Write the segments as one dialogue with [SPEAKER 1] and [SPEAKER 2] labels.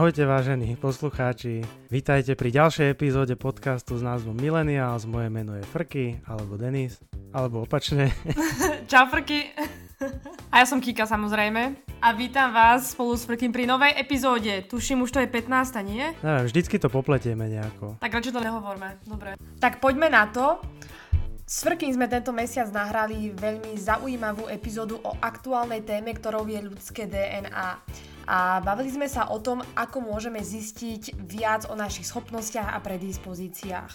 [SPEAKER 1] Ahojte vážení poslucháči, vítajte pri ďalšej epizóde podcastu s názvom Millennials. Moje meno je Frky, alebo Denis, alebo opačne.
[SPEAKER 2] Čau Frky. A ja som Kika samozrejme. A vítam vás spolu s Frkým pri novej epizóde. Tuším, už to je 15, nie?
[SPEAKER 1] Neviem, vždycky to popletieme nejako.
[SPEAKER 2] Tak radšej to nehovorme. Dobre. Tak poďme na to. S Frkým sme tento mesiac nahrali veľmi zaujímavú epizódu o aktuálnej téme, ktorou je ľudské DNA a bavili sme sa o tom, ako môžeme zistiť viac o našich schopnostiach a predispozíciách.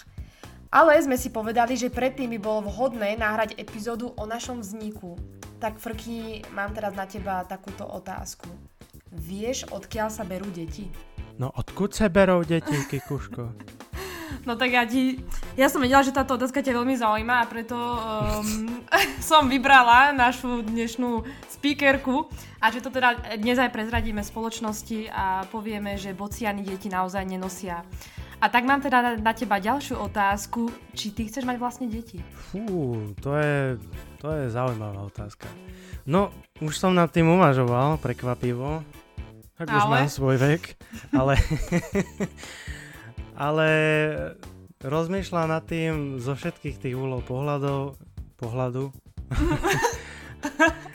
[SPEAKER 2] Ale sme si povedali, že predtým by bolo vhodné nahrať epizódu o našom vzniku. Tak Frky, mám teraz na teba takúto otázku. Vieš, odkiaľ sa berú deti?
[SPEAKER 1] No odkud sa berú deti, Kikuško?
[SPEAKER 2] No tak ja ti... Ja som vedela, že táto otázka ťa veľmi zaujíma a preto um, som vybrala našu dnešnú speakerku a že to teda dnes aj prezradíme spoločnosti a povieme, že bociany deti naozaj nenosia. A tak mám teda na teba ďalšiu otázku, či ty chceš mať vlastne deti?
[SPEAKER 1] Fú, to je, to je zaujímavá otázka. No, už som nad tým uvažoval, prekvapivo. Tak ale... už mám svoj vek, ale ale rozmýšľam nad tým zo všetkých tých úlov pohľadov, pohľadu.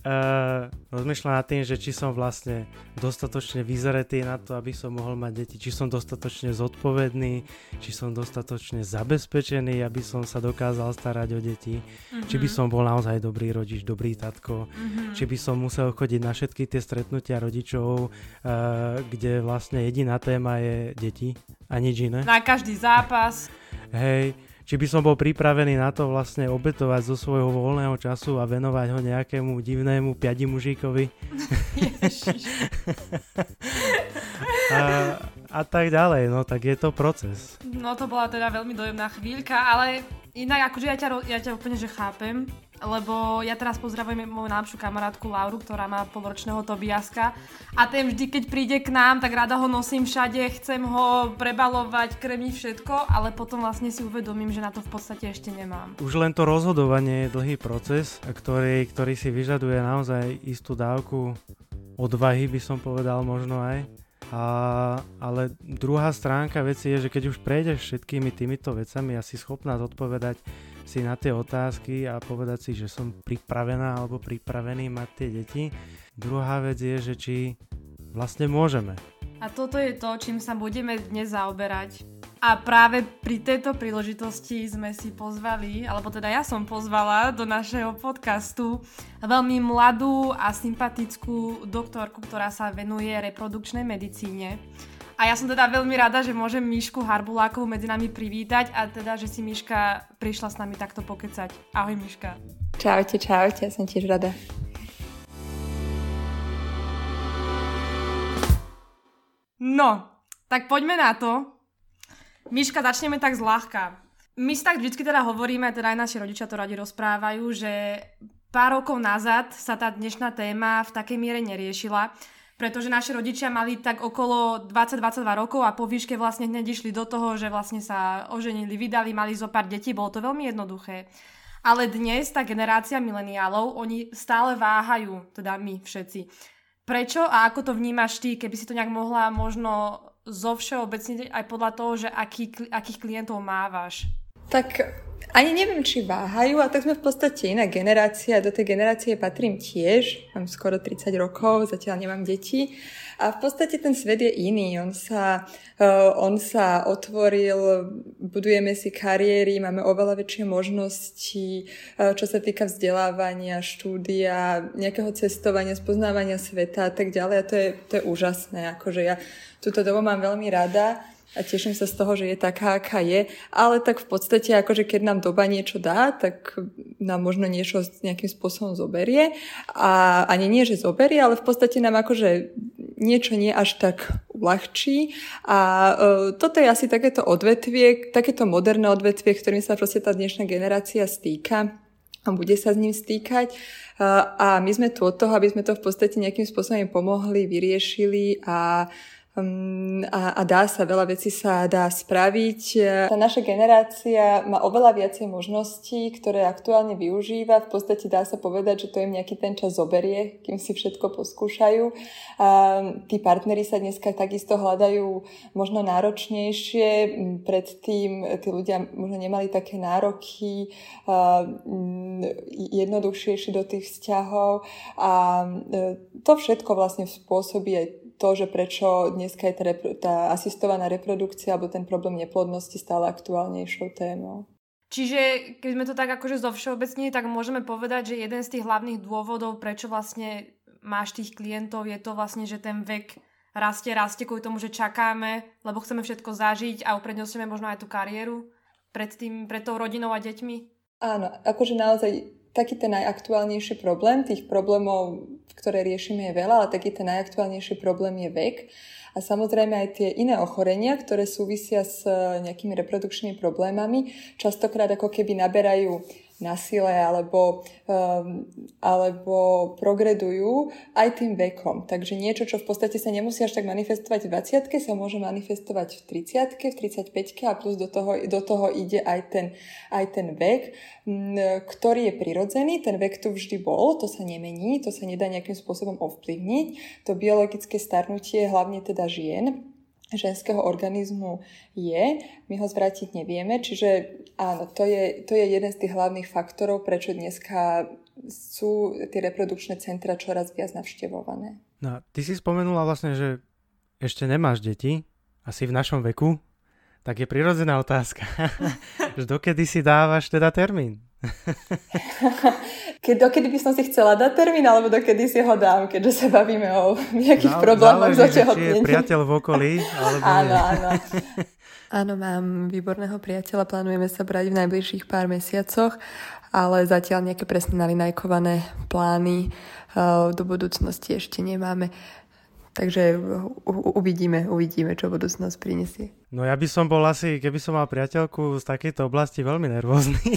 [SPEAKER 1] Uh, rozmýšľam nad tým, že či som vlastne dostatočne vyzretý na to, aby som mohol mať deti, či som dostatočne zodpovedný, či som dostatočne zabezpečený, aby som sa dokázal starať o deti, mm-hmm. či by mhm. som bol naozaj dobrý rodič, dobrý tatko, mm-hmm. či by som musel chodiť na všetky tie stretnutia rodičov, uh, kde vlastne jediná téma je deti a nič iné.
[SPEAKER 2] Na každý zápas.
[SPEAKER 1] Hej, či by som bol pripravený na to vlastne obetovať zo svojho voľného času a venovať ho nejakému divnému piadi mužíkovi. a, a tak ďalej, no tak je to proces.
[SPEAKER 2] No to bola teda veľmi dojemná chvíľka, ale inak akože ja ťa, ja ťa úplne že chápem lebo ja teraz pozdravujem moju najlepšiu kamarátku Lauru, ktorá má polročného Tobiaska a ten vždy, keď príde k nám, tak rada ho nosím všade, chcem ho prebalovať, kremiť všetko, ale potom vlastne si uvedomím, že na to v podstate ešte nemám.
[SPEAKER 1] Už len to rozhodovanie je dlhý proces, ktorý, ktorý si vyžaduje naozaj istú dávku odvahy, by som povedal možno aj. A, ale druhá stránka veci je, že keď už prejdeš všetkými týmito vecami a si schopná zodpovedať si na tie otázky a povedať si, že som pripravená alebo pripravený mať tie deti. Druhá vec je, že či vlastne môžeme.
[SPEAKER 2] A toto je to, čím sa budeme dnes zaoberať. A práve pri tejto príležitosti sme si pozvali, alebo teda ja som pozvala do našeho podcastu veľmi mladú a sympatickú doktorku, ktorá sa venuje reprodukčnej medicíne. A ja som teda veľmi rada, že môžem Mišku Harbulákovú medzi nami privítať a teda, že si Miška prišla s nami takto pokecať. Ahoj Miška.
[SPEAKER 3] Čaute, čaute, ja som tiež rada.
[SPEAKER 2] No, tak poďme na to. Miška, začneme tak zľahka. My si tak vždy teda hovoríme, teda aj naši rodičia to radi rozprávajú, že pár rokov nazad sa tá dnešná téma v takej miere neriešila pretože naši rodičia mali tak okolo 20-22 rokov a po výške vlastne hneď išli do toho, že vlastne sa oženili, vydali, mali zo pár detí, bolo to veľmi jednoduché. Ale dnes tá generácia mileniálov, oni stále váhajú, teda my všetci. Prečo a ako to vnímaš ty, keby si to nejak mohla možno zo všeobecne aj podľa toho, že aký, akých klientov mávaš?
[SPEAKER 3] Tak ani neviem, či váhajú, a tak sme v podstate iná generácia. Do tej generácie patrím tiež. Mám skoro 30 rokov, zatiaľ nemám deti. A v podstate ten svet je iný. On sa, uh, on sa otvoril, budujeme si kariéry, máme oveľa väčšie možnosti, uh, čo sa týka vzdelávania, štúdia, nejakého cestovania, spoznávania sveta a tak ďalej. A to je, to je úžasné. Akože ja túto dobu mám veľmi rada a teším sa z toho, že je taká, aká je, ale tak v podstate, akože keď nám doba niečo dá, tak nám možno niečo nejakým spôsobom zoberie. A ani nie, že zoberie, ale v podstate nám akože niečo nie až tak uľahčí. A uh, toto je asi takéto odvetvie, takéto moderné odvetvie, ktorým sa proste tá dnešná generácia stýka a bude sa s ním stýkať. Uh, a my sme tu od toho, aby sme to v podstate nejakým spôsobom pomohli, vyriešili a a, a dá sa, veľa vecí sa dá spraviť. Tá naša generácia má oveľa viacej možností, ktoré aktuálne využíva. V podstate dá sa povedať, že to im nejaký ten čas zoberie, kým si všetko poskúšajú. A tí partneri sa dneska takisto hľadajú možno náročnejšie. Predtým tí ľudia možno nemali také nároky, jednoduchšie do tých vzťahov a to všetko vlastne spôsobí aj to, že prečo dneska je tá, repro- tá asistovaná reprodukcia alebo ten problém neplodnosti stále aktuálnejšou témou.
[SPEAKER 2] Čiže keď sme to tak akože zo všeobecní, tak môžeme povedať, že jeden z tých hlavných dôvodov, prečo vlastne máš tých klientov, je to vlastne, že ten vek rastie, rastie kvôli tomu, že čakáme, lebo chceme všetko zažiť a uprednostňujeme možno aj tú kariéru pred, tým, pred tou rodinou a deťmi?
[SPEAKER 3] Áno, akože naozaj taký ten najaktuálnejší problém, tých problémov, ktoré riešime je veľa, ale taký ten najaktuálnejší problém je vek. A samozrejme aj tie iné ochorenia, ktoré súvisia s nejakými reprodukčnými problémami, častokrát ako keby naberajú na sile alebo, um, alebo progredujú aj tým vekom. Takže niečo, čo v podstate sa nemusí až tak manifestovať v 20 sa môže manifestovať v 30 v 35 a plus do toho, do toho ide aj ten, aj ten vek, ktorý je prirodzený. Ten vek tu vždy bol, to sa nemení, to sa nedá nejakým spôsobom ovplyvniť. To biologické starnutie, hlavne teda žien, ženského organizmu je, my ho zvrátiť nevieme, čiže áno, to je, to je jeden z tých hlavných faktorov, prečo dneska sú tie reprodukčné centra čoraz viac navštevované.
[SPEAKER 1] No, ty si spomenula vlastne, že ešte nemáš deti, asi v našom veku, tak je prirodzená otázka, že dokedy si dávaš teda termín?
[SPEAKER 3] Keď, dokedy by som si chcela dať termín, alebo dokedy si ho dám, keďže sa bavíme o nejakých Zá, problémoch
[SPEAKER 1] so či je priateľ v okolí, alebo
[SPEAKER 3] Áno, áno. Áno, mám výborného priateľa, plánujeme sa brať v najbližších pár mesiacoch, ale zatiaľ nejaké presne nalinajkované plány uh, do budúcnosti ešte nemáme. Takže uvidíme, uvidíme, čo budúcnosť prinesie.
[SPEAKER 1] No ja by som bol asi, keby som mal priateľku z takejto oblasti, veľmi nervózny.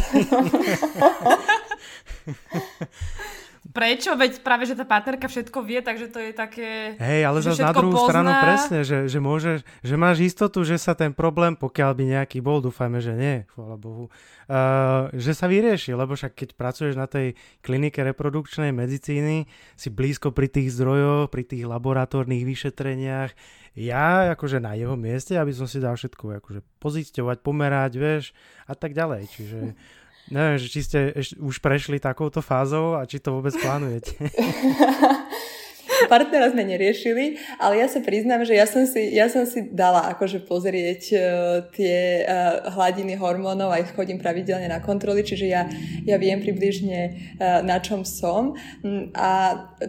[SPEAKER 2] Prečo? Veď práve, že tá partnerka všetko vie, takže to je také...
[SPEAKER 1] Hej, ale zase na druhú pozná. stranu presne, že, že, môžeš, že máš istotu, že sa ten problém, pokiaľ by nejaký bol, dúfajme, že nie, chvála Bohu, uh, že sa vyrieši, lebo však keď pracuješ na tej klinike reprodukčnej medicíny, si blízko pri tých zdrojoch, pri tých laboratórnych vyšetreniach, ja akože na jeho mieste, aby som si dal všetko akože pozisťovať, pomerať, vieš, a tak ďalej, čiže... Neviem, že či ste už prešli takouto fázou a či to vôbec plánujete.
[SPEAKER 3] Partnera sme neriešili, ale ja sa priznám, že ja som si, ja som si dala akože pozrieť uh, tie uh, hladiny hormónov, aj chodím pravidelne na kontroly, čiže ja, ja viem približne uh, na čom som. Mm, a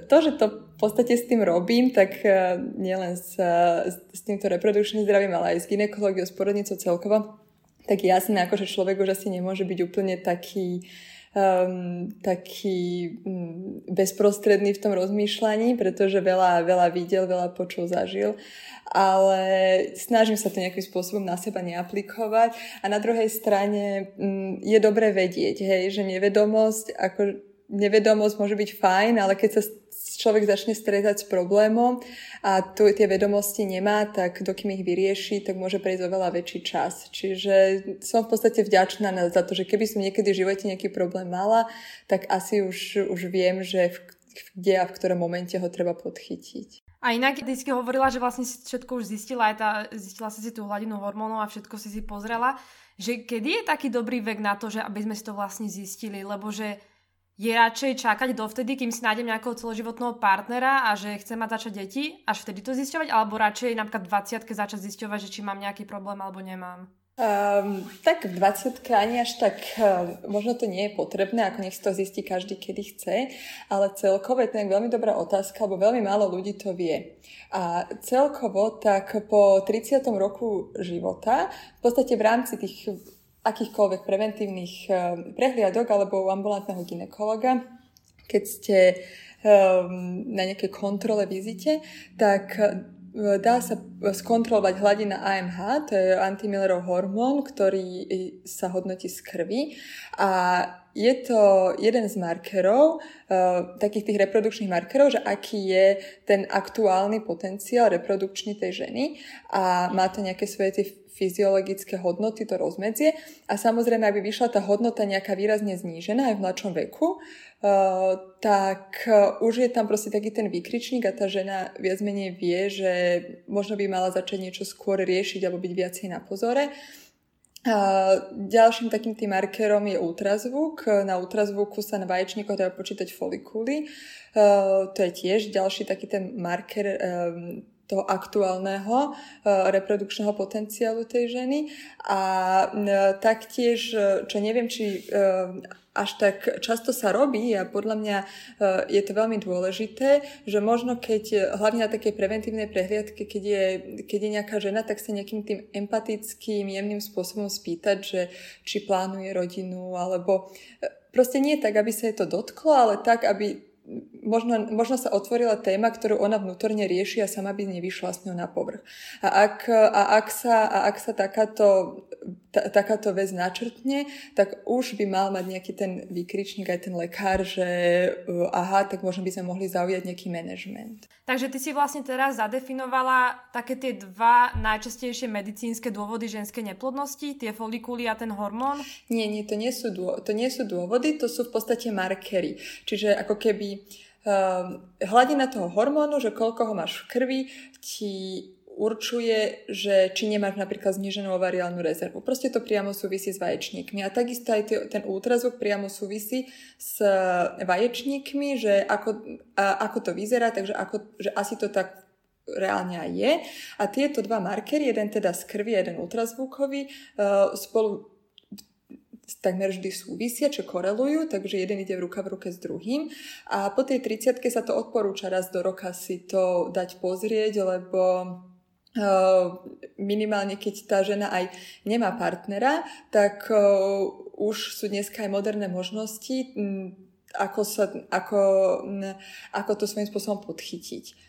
[SPEAKER 3] to, že to v podstate s tým robím, tak nielen s, s týmto reprodukčným zdravím, ale aj s ginekológiou, s porodnicou celkovo, tak jasné, akože človek už asi nemôže byť úplne taký, um, taký um, bezprostredný v tom rozmýšľaní, pretože veľa, veľa videl, veľa počul, zažil, ale snažím sa to nejakým spôsobom na seba neaplikovať. A na druhej strane um, je dobre vedieť, hej, že nevedomosť, ako nevedomosť môže byť fajn, ale keď sa človek začne stretať s problémom a tu tie vedomosti nemá, tak dokým ich vyrieši, tak môže prejsť oveľa väčší čas. Čiže som v podstate vďačná za to, že keby som niekedy v živote nejaký problém mala, tak asi už, už viem, že v, kde a v ktorom momente ho treba podchytiť.
[SPEAKER 2] A inak, si hovorila, že vlastne si všetko už zistila, aj tá, zistila si si tú hladinu hormónov a všetko si si pozrela, že kedy je taký dobrý vek na to, že aby sme si to vlastne zistili, lebo že je radšej čakať dovtedy, kým si nájdem nejakého celoživotného partnera a že chcem mať začať deti, až vtedy to zisťovať, alebo radšej napríklad v 20 začať zisťovať, že či mám nejaký problém alebo nemám?
[SPEAKER 3] Um, tak v 20 ani až tak, um, možno to nie je potrebné, ako nech si to zistí každý, kedy chce, ale celkovo je to veľmi dobrá otázka, lebo veľmi málo ľudí to vie. A celkovo tak po 30. roku života, v podstate v rámci tých akýchkoľvek preventívnych eh, prehliadok alebo u ambulantného ginekologa, keď ste um, na nejakej kontrole vizite, tak eh, dá sa skontrolovať hladina AMH, to je antimillerov hormón, ktorý sa hodnotí z krvi a je to jeden z markerov, uh, takých tých reprodukčných markerov, že aký je ten aktuálny potenciál reprodukčný tej ženy a má to nejaké svoje tie fyziologické hodnoty, to rozmedzie. A samozrejme, aby vyšla tá hodnota nejaká výrazne znížená aj v mladšom veku, uh, tak uh, už je tam proste taký ten výkričník a tá žena viac menej vie, že možno by mala začať niečo skôr riešiť alebo byť viacej na pozore. Uh, ďalším takým tým markerom je ultrazvuk. Na ultrazvuku sa na vaječníkoch dajú počítať folikuly. To je tiež ďalší taký ten marker um, toho aktuálneho uh, reprodukčného potenciálu tej ženy. A uh, taktiež, e, čo neviem, či až tak často sa robí a podľa mňa je to veľmi dôležité, že možno keď, hlavne na takej preventívnej prehliadke, keď je, keď je nejaká žena, tak sa nejakým tým empatickým, jemným spôsobom spýtať, že či plánuje rodinu, alebo proste nie tak, aby sa je to dotklo, ale tak, aby možno, možno sa otvorila téma, ktorú ona vnútorne rieši a sama by nevyšla s ňou na povrch. A ak, a ak sa, a ak sa takáto, ta, takáto vec načrtne, tak už by mal mať nejaký ten výkričník aj ten lekár, že uh, aha, tak možno by sme mohli zaujať nejaký manažment.
[SPEAKER 2] Takže ty si vlastne teraz zadefinovala také tie dva najčastejšie medicínske dôvody ženskej neplodnosti, tie folikuly a ten hormón?
[SPEAKER 3] Nie, nie, to nie sú, dô, to nie sú dôvody, to sú v podstate markery. Čiže ako keby uh, hladina toho hormónu, že koľko ho máš v krvi, ti určuje, že či nemáš napríklad zniženú ovariálnu rezervu. Proste to priamo súvisí s vaječníkmi. A takisto aj ten útrazok priamo súvisí s vaječníkmi, že ako, ako to vyzerá, takže ako, že asi to tak reálne aj je. A tieto dva markery, jeden teda z krvi, jeden ultrazvukový, uh, spolu takmer vždy súvisia, čo korelujú, takže jeden ide v ruka v ruke s druhým. A po tej 30 sa to odporúča raz do roka si to dať pozrieť, lebo uh, minimálne keď tá žena aj nemá partnera, tak uh, už sú dneska aj moderné možnosti, um, ako, sa, ako, um, ako to svojím spôsobom podchytiť.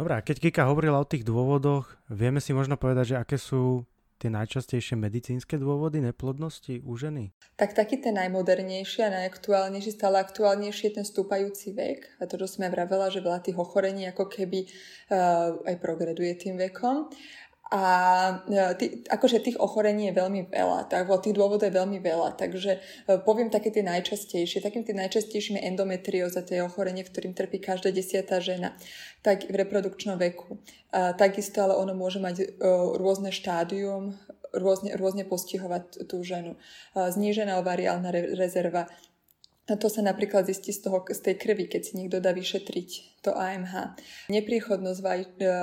[SPEAKER 1] Dobre, keď Kika hovorila o tých dôvodoch, vieme si možno povedať, že aké sú tie najčastejšie medicínske dôvody neplodnosti u ženy?
[SPEAKER 3] Tak taký ten najmodernejší a najaktuálnejší, stále aktuálnejší je ten stúpajúci vek. A to, čo sme vravela, že veľa tých ochorení ako keby uh, aj progreduje tým vekom. A e, tý, akože tých ochorení je veľmi veľa, tak tých dôvodov je veľmi veľa, takže e, poviem také tie najčastejšie. Takým tým najčastejším je endometrióza, to je ochorenie, ktorým trpí každá desiatá žena, tak v reprodukčnom veku. A takisto ale ono môže mať e, rôzne štádium, rôzne, rôzne postihovať tú ženu. Znížená ovariálna re, rezerva, a to sa napríklad zistí z, toho, z tej krvi, keď si niekto dá vyšetriť to AMH. Nepriechodnosť vaj,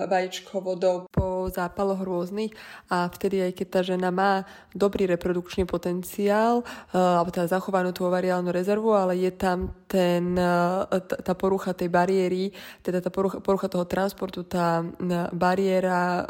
[SPEAKER 3] vajíčkovodov po zápaloch rôznych a vtedy aj keď tá žena má dobrý reprodukčný potenciál, e, alebo teda zachovanú tú ovariálnu rezervu, ale je tam ten, e, tá porucha tej bariéry, teda tá porucha, porucha toho transportu, tá bariéra e,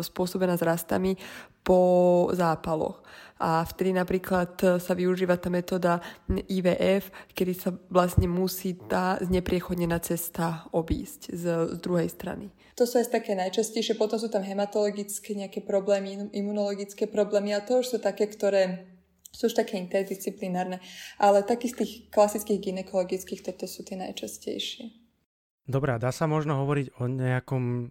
[SPEAKER 3] spôsobená zrastami po zápaloch a vtedy napríklad e, sa využíva tá metóda IVF, kedy sa vlastne musí tá znepriechodnená cesta obísť z, z druhej strany. To sú aj také najčastejšie, potom sú tam hematologické nejaké problémy, imunologické problémy a to už sú také, ktoré sú už také interdisciplinárne, ale takých z tých klasických ginekologických toto sú tie najčastejšie.
[SPEAKER 1] Dobrá, dá sa možno hovoriť o nejakom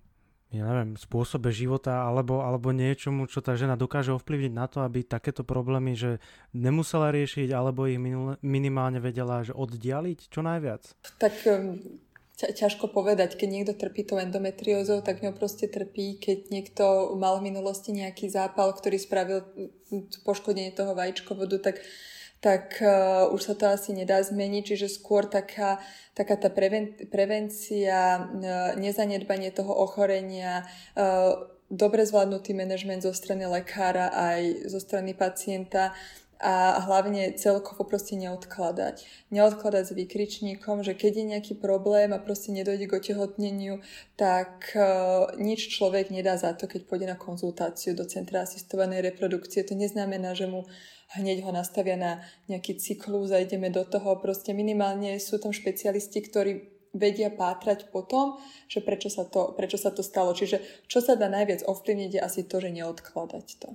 [SPEAKER 1] ja neviem, spôsobe života alebo, alebo niečomu, čo tá žena dokáže ovplyvniť na to, aby takéto problémy, že nemusela riešiť alebo ich minimálne vedela že oddialiť čo najviac?
[SPEAKER 3] Tak um, ťažko povedať, keď niekto trpí tou endometriózou, tak ňou proste trpí, keď niekto mal v minulosti nejaký zápal, ktorý spravil poškodenie toho vajíčkovodu, tak tak uh, už sa to asi nedá zmeniť, čiže skôr taká, taká tá preven- prevencia, uh, nezanedbanie toho ochorenia, uh, dobre zvládnutý manažment zo strany lekára aj zo strany pacienta a hlavne celkovo proste neodkladať. Neodkladať s výkričníkom, že keď je nejaký problém a proste nedojde k otehotneniu, tak uh, nič človek nedá za to, keď pôjde na konzultáciu do centra asistovanej reprodukcie. To neznamená, že mu hneď ho nastavia na nejaký cyklus a ideme do toho. Proste minimálne sú tam špecialisti, ktorí vedia pátrať po tom, že prečo sa, to, prečo sa to stalo. Čiže čo sa dá najviac ovplyvniť je asi to, že neodkladať to.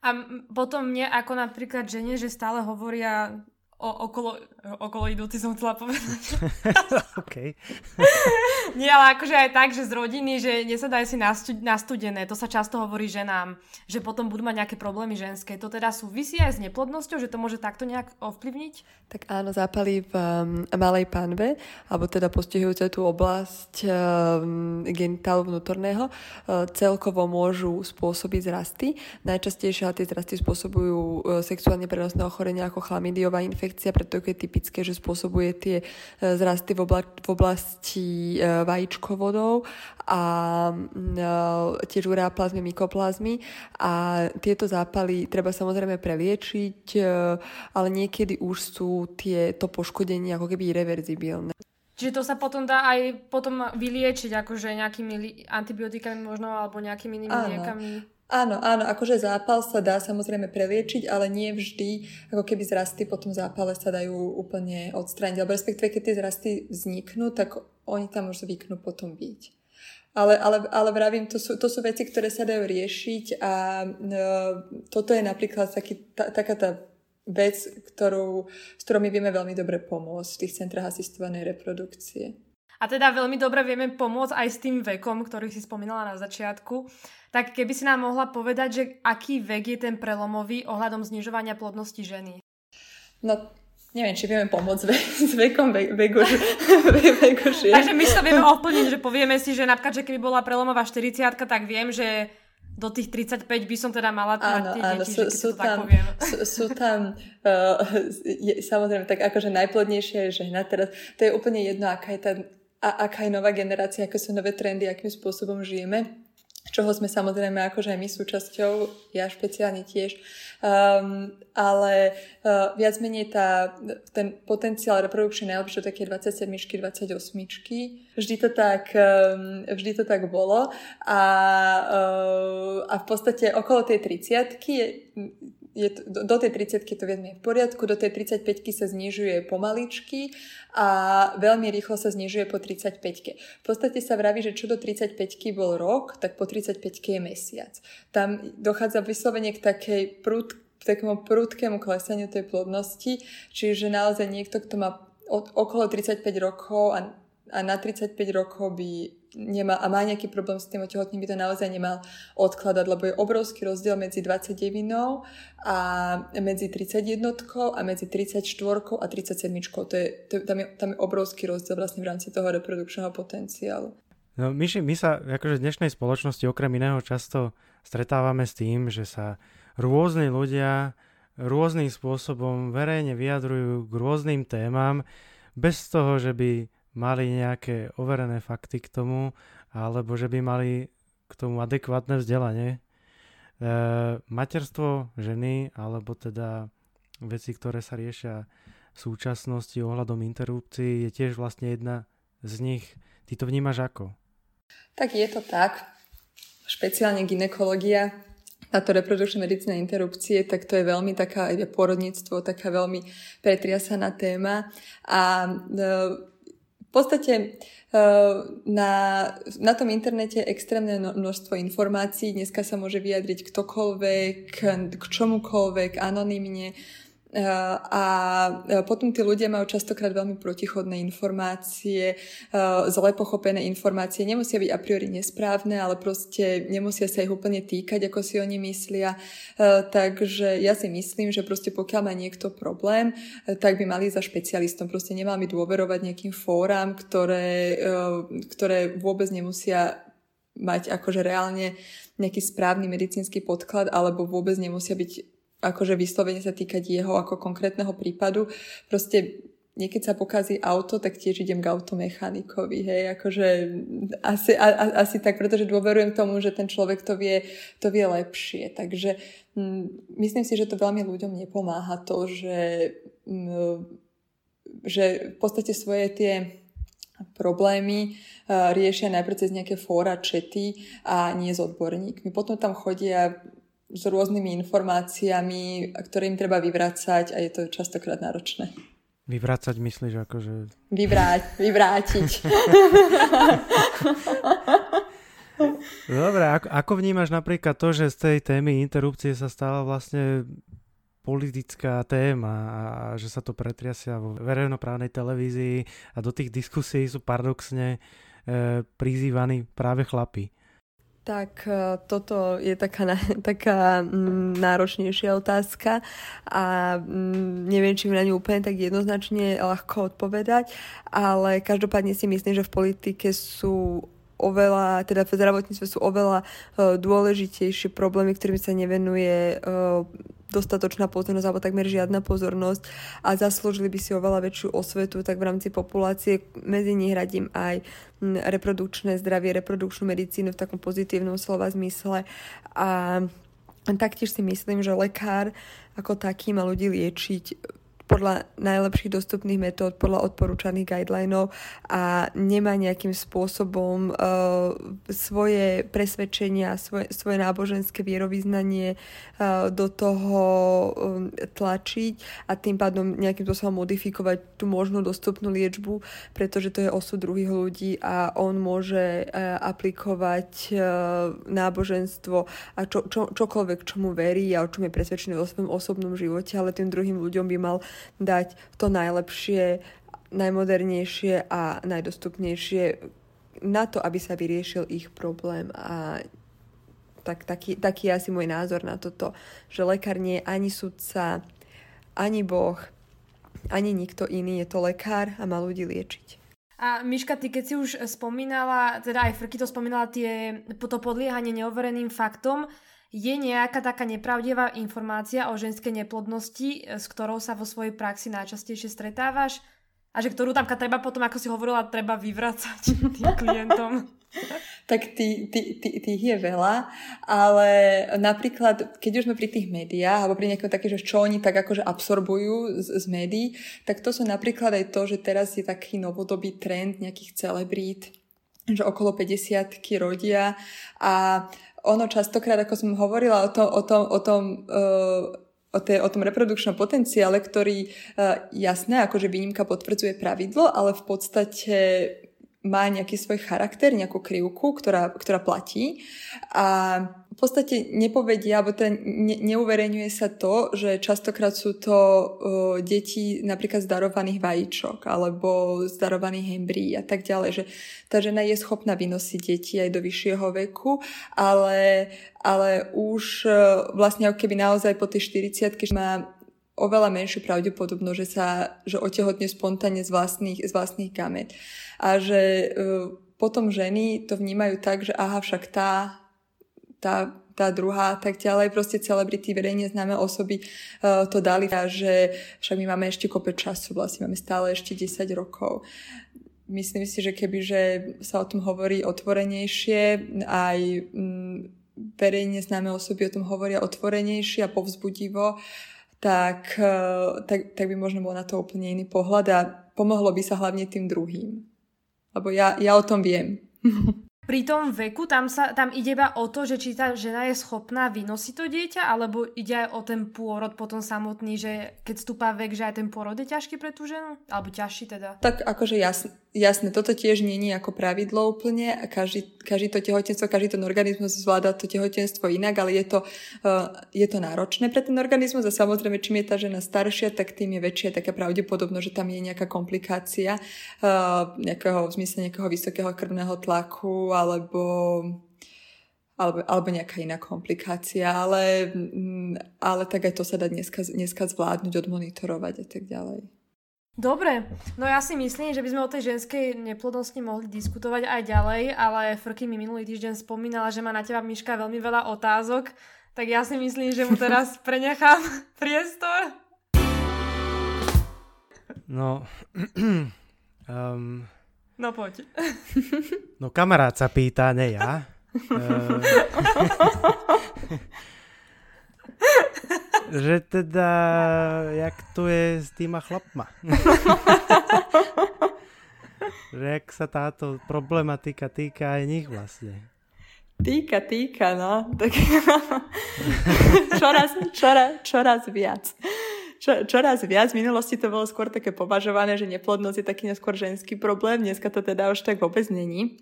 [SPEAKER 2] A potom mne ako napríklad žene, že stále hovoria o, okolo, okolo idúci som chcela povedať.
[SPEAKER 1] OK.
[SPEAKER 2] Nie, ale akože aj tak, že z rodiny, že nesadajú si na studené, to sa často hovorí ženám, že potom budú mať nejaké problémy ženské. To teda súvisí aj s neplodnosťou, že to môže takto nejak ovplyvniť?
[SPEAKER 4] Tak áno, zápaly v um, malej panve, alebo teda postihujúce tú oblasť um, genitálu vnútorného, uh, celkovo môžu spôsobiť zrasty. Najčastejšie tie zrasty spôsobujú uh, sexuálne prenosné ochorenia ako chlamidiová infekcia, infekcia, preto je typické, že spôsobuje tie e, zrasty v, obla- v oblasti e, vajíčkovodov a e, tiež ureaplazmy, mykoplazmy a tieto zápaly treba samozrejme preliečiť, ale niekedy už sú tieto poškodenie ako keby irreverzibilné.
[SPEAKER 2] Čiže to sa potom dá aj potom vyliečiť akože nejakými antibiotikami možno alebo nejakými inými liekami?
[SPEAKER 3] Áno, áno, akože zápal sa dá samozrejme preliečiť, ale nie vždy, ako keby zrasty po tom zápale sa dajú úplne odstrániť. Alebo respektíve, keď tie zrasty vzniknú, tak oni tam už zvyknú potom byť. Ale, ale, ale vravím, to sú, to sú veci, ktoré sa dajú riešiť a no, toto je napríklad taký, ta, taká tá vec, ktorú, s ktorou my vieme veľmi dobre pomôcť v tých centrách asistovanej reprodukcie.
[SPEAKER 2] A teda veľmi dobre vieme pomôcť aj s tým vekom, ktorý si spomínala na začiatku. Tak keby si nám mohla povedať, že aký vek je ten prelomový ohľadom znižovania plodnosti ženy?
[SPEAKER 3] No, neviem, či vieme pomôcť ve- s vekom ve- veku,
[SPEAKER 2] veku žien. Takže my sa vieme ovplniť, že povieme si, že napríklad, že keby bola prelomová 40 tak viem, že do tých 35 by som teda mala áno, tie áno, deti, sú, sú, tam,
[SPEAKER 3] sú, sú tam uh, je, samozrejme tak akože najplodnejšia je žena teraz. To je úplne jedno, aká je tá, a, aká je nová generácia, aké sú nové trendy, akým spôsobom žijeme čoho sme samozrejme akože aj my súčasťou, ja špeciálne tiež, um, ale uh, viac menej tá, ten potenciál reprodukčný najlepšie také 27 28 vždy to tak, um, vždy to tak bolo. A, uh, a v podstate okolo tej 30 je je to, do, do tej 30 to vieme v poriadku, do tej 35 sa znižuje pomaličky a veľmi rýchlo sa znižuje po 35 V podstate sa vraví, že čo do 35 bol rok, tak po 35 je mesiac. Tam dochádza vyslovene k takej prúd, takému prúdkému klesaniu tej plodnosti, čiže naozaj niekto, kto má od, okolo 35 rokov a, a na 35 rokov by nemá, a má nejaký problém s tým otehotným, by to naozaj nemal odkladať, lebo je obrovský rozdiel medzi 29 a medzi 31 a medzi 34 a 37. To je, to, tam, je, tam je obrovský rozdiel vlastne v rámci toho reprodukčného potenciálu.
[SPEAKER 1] No, my, my sa akože v dnešnej spoločnosti okrem iného často stretávame s tým, že sa rôzni ľudia rôznym spôsobom verejne vyjadrujú k rôznym témam bez toho, že by mali nejaké overené fakty k tomu, alebo že by mali k tomu adekvátne vzdelanie. E, materstvo ženy, alebo teda veci, ktoré sa riešia v súčasnosti ohľadom interrupcií, je tiež vlastne jedna z nich. Ty to vnímaš ako?
[SPEAKER 3] Tak je to tak. Špeciálne ginekológia, táto reprodukčná medicína interrupcie, tak to je veľmi taká, aj porodníctvo, taká veľmi pretriasaná téma. A e, v podstate eh, na, na tom internete extrémne množstvo informácií. Dneska sa môže vyjadriť ktokoľvek, k čomukoľvek, anonymne. Eh, a eh, potom tí ľudia majú častokrát veľmi protichodné informácie, eh, zle pochopené informácie. Nemusia byť a priori nesprávne, ale proste nemusia sa ich úplne týkať, ako si oni myslia. Takže ja si myslím, že proste pokiaľ má niekto problém, tak by mali za špecialistom. Proste nemal by dôverovať nejakým fóram, ktoré, ktoré vôbec nemusia mať akože reálne nejaký správny medicínsky podklad alebo vôbec nemusia byť akože vyslovene sa týkať jeho ako konkrétneho prípadu. Proste niekedy sa pokazí auto, tak tiež idem k automechanikovi, hej, akože asi, a, a, asi tak, pretože dôverujem tomu, že ten človek to vie, to vie lepšie. Takže m, mm, myslím si, že to veľmi ľuďom nepomáha to, že, m, mm, že v podstate svoje tie problémy uh, riešia najprv cez nejaké fóra, čety a nie s odborníkmi. Potom tam chodia s rôznymi informáciami, ktoré im treba vyvracať a je to častokrát náročné.
[SPEAKER 1] Vyvracať myslíš akože...
[SPEAKER 3] Vyvráť, vyvrátiť.
[SPEAKER 1] Dobre, ako, ako vnímaš napríklad to, že z tej témy interrupcie sa stala vlastne politická téma a že sa to pretriasia vo verejnoprávnej televízii a do tých diskusí sú paradoxne e, prizývaní práve chlapi.
[SPEAKER 4] Tak e, toto je taká, taká mm, náročnejšia otázka a mm, neviem, či mi na ňu úplne tak jednoznačne ľahko odpovedať, ale každopádne si myslím, že v politike sú oveľa, teda v zdravotníctve sú oveľa uh, dôležitejšie problémy, ktorým sa nevenuje uh, dostatočná pozornosť alebo takmer žiadna pozornosť a zaslúžili by si oveľa väčšiu osvetu, tak v rámci populácie medzi nich radím aj reprodukčné zdravie, reprodukčnú medicínu v takom pozitívnom slova zmysle. A taktiež si myslím, že lekár ako taký má ľudí liečiť podľa najlepších dostupných metód, podľa odporúčaných guidelinov a nemá nejakým spôsobom uh, svoje presvedčenia, svoje, svoje náboženské vierovýznanie uh, do toho um, tlačiť a tým pádom nejakým spôsobom modifikovať tú možnú dostupnú liečbu, pretože to je osud druhých ľudí a on môže uh, aplikovať uh, náboženstvo a čo, čo, čokoľvek, čomu verí a o čom je presvedčený vo svojom osobnom živote, ale tým druhým ľuďom by mal dať to najlepšie, najmodernejšie a najdostupnejšie na to, aby sa vyriešil ich problém a tak, taký, taký je asi môj názor na toto, že lekár nie je ani sudca, ani boh, ani nikto iný, je to lekár a má ľudí liečiť.
[SPEAKER 2] A Miška, ty keď si už spomínala, teda aj Frky to spomínala, tie, to podliehanie neovereným faktom, je nejaká taká nepravdivá informácia o ženskej neplodnosti, s ktorou sa vo svojej praxi najčastejšie stretávaš? A že ktorú tam treba potom, ako si hovorila, treba vyvracať tým klientom?
[SPEAKER 3] tak tých je veľa, ale napríklad, keď už sme pri tých médiách, alebo pri nejakom také, že čo oni tak akože absorbujú z, z médií, tak to sú napríklad aj to, že teraz je taký novodobý trend nejakých celebrít, že okolo 50 rodia a ono častokrát, ako som hovorila o tom, o tom, o tom uh, o, tej, o tom reprodukčnom potenciále, ktorý uh, jasné, akože výnimka potvrdzuje pravidlo, ale v podstate má nejaký svoj charakter, nejakú krivku, ktorá, ktorá platí. A v podstate nepovedia, alebo teda ne, neuverejňuje sa to, že častokrát sú to uh, deti napríklad zdarovaných vajíčok alebo zdarovaných embryí a tak ďalej, že tá žena je schopná vynosiť deti aj do vyššieho veku, ale, ale už uh, vlastne ako keby naozaj po tej 40 má oveľa menšiu pravdepodobnosť, že sa že otehotne spontánne z vlastných, z vlastných gamet. A že uh, potom ženy to vnímajú tak, že aha, však tá tá, tá druhá tak ďalej. Proste celebrity, verejne známe osoby uh, to dali a že však my máme ešte kopec času, vlastne máme stále ešte 10 rokov. Myslím si, že keby že sa o tom hovorí otvorenejšie, aj mm, verejne známe osoby o tom hovoria otvorenejšie a povzbudivo, tak, uh, tak, tak by možno bol na to úplne iný pohľad a pomohlo by sa hlavne tým druhým. Lebo ja, ja o tom viem.
[SPEAKER 2] pri tom veku tam, sa, tam ide iba o to, že či tá žena je schopná vynosiť to dieťa, alebo ide aj o ten pôrod potom samotný, že keď stúpa vek, že aj ten pôrod je ťažký pre tú ženu? Alebo ťažší teda?
[SPEAKER 3] Tak akože jasne, jasne toto tiež je ako pravidlo úplne každý, každý to tehotenstvo, každý ten organizmus zvláda to tehotenstvo inak, ale je to, uh, je to náročné pre ten organizmus a samozrejme, čím je tá žena staršia, tak tým je väčšia taká pravdepodobnosť, že tam je nejaká komplikácia uh, nejakého, v zmysle nejakého vysokého krvného tlaku alebo alebo, alebo nejaká iná komplikácia, ale, mm, ale tak aj to sa dá dneska, dneska zvládnuť, odmonitorovať a tak ďalej.
[SPEAKER 2] Dobre, no ja si myslím, že by sme o tej ženskej neplodnosti mohli diskutovať aj ďalej, ale Frky mi minulý týždeň spomínala, že má na teba Miška veľmi veľa otázok, tak ja si myslím, že mu teraz prenechám priestor.
[SPEAKER 1] No, um,
[SPEAKER 2] No poď.
[SPEAKER 1] No kamarát sa pýta, ne ja. že teda, jak to je s týma chlapma. že jak sa táto problematika týka aj nich vlastne.
[SPEAKER 3] Týka, týka, no. Tak... čoraz, čoraz, čoraz viac čo, čoraz viac. V minulosti to bolo skôr také považované, že neplodnosť je taký neskôr ženský problém. Dneska to teda už tak vôbec není.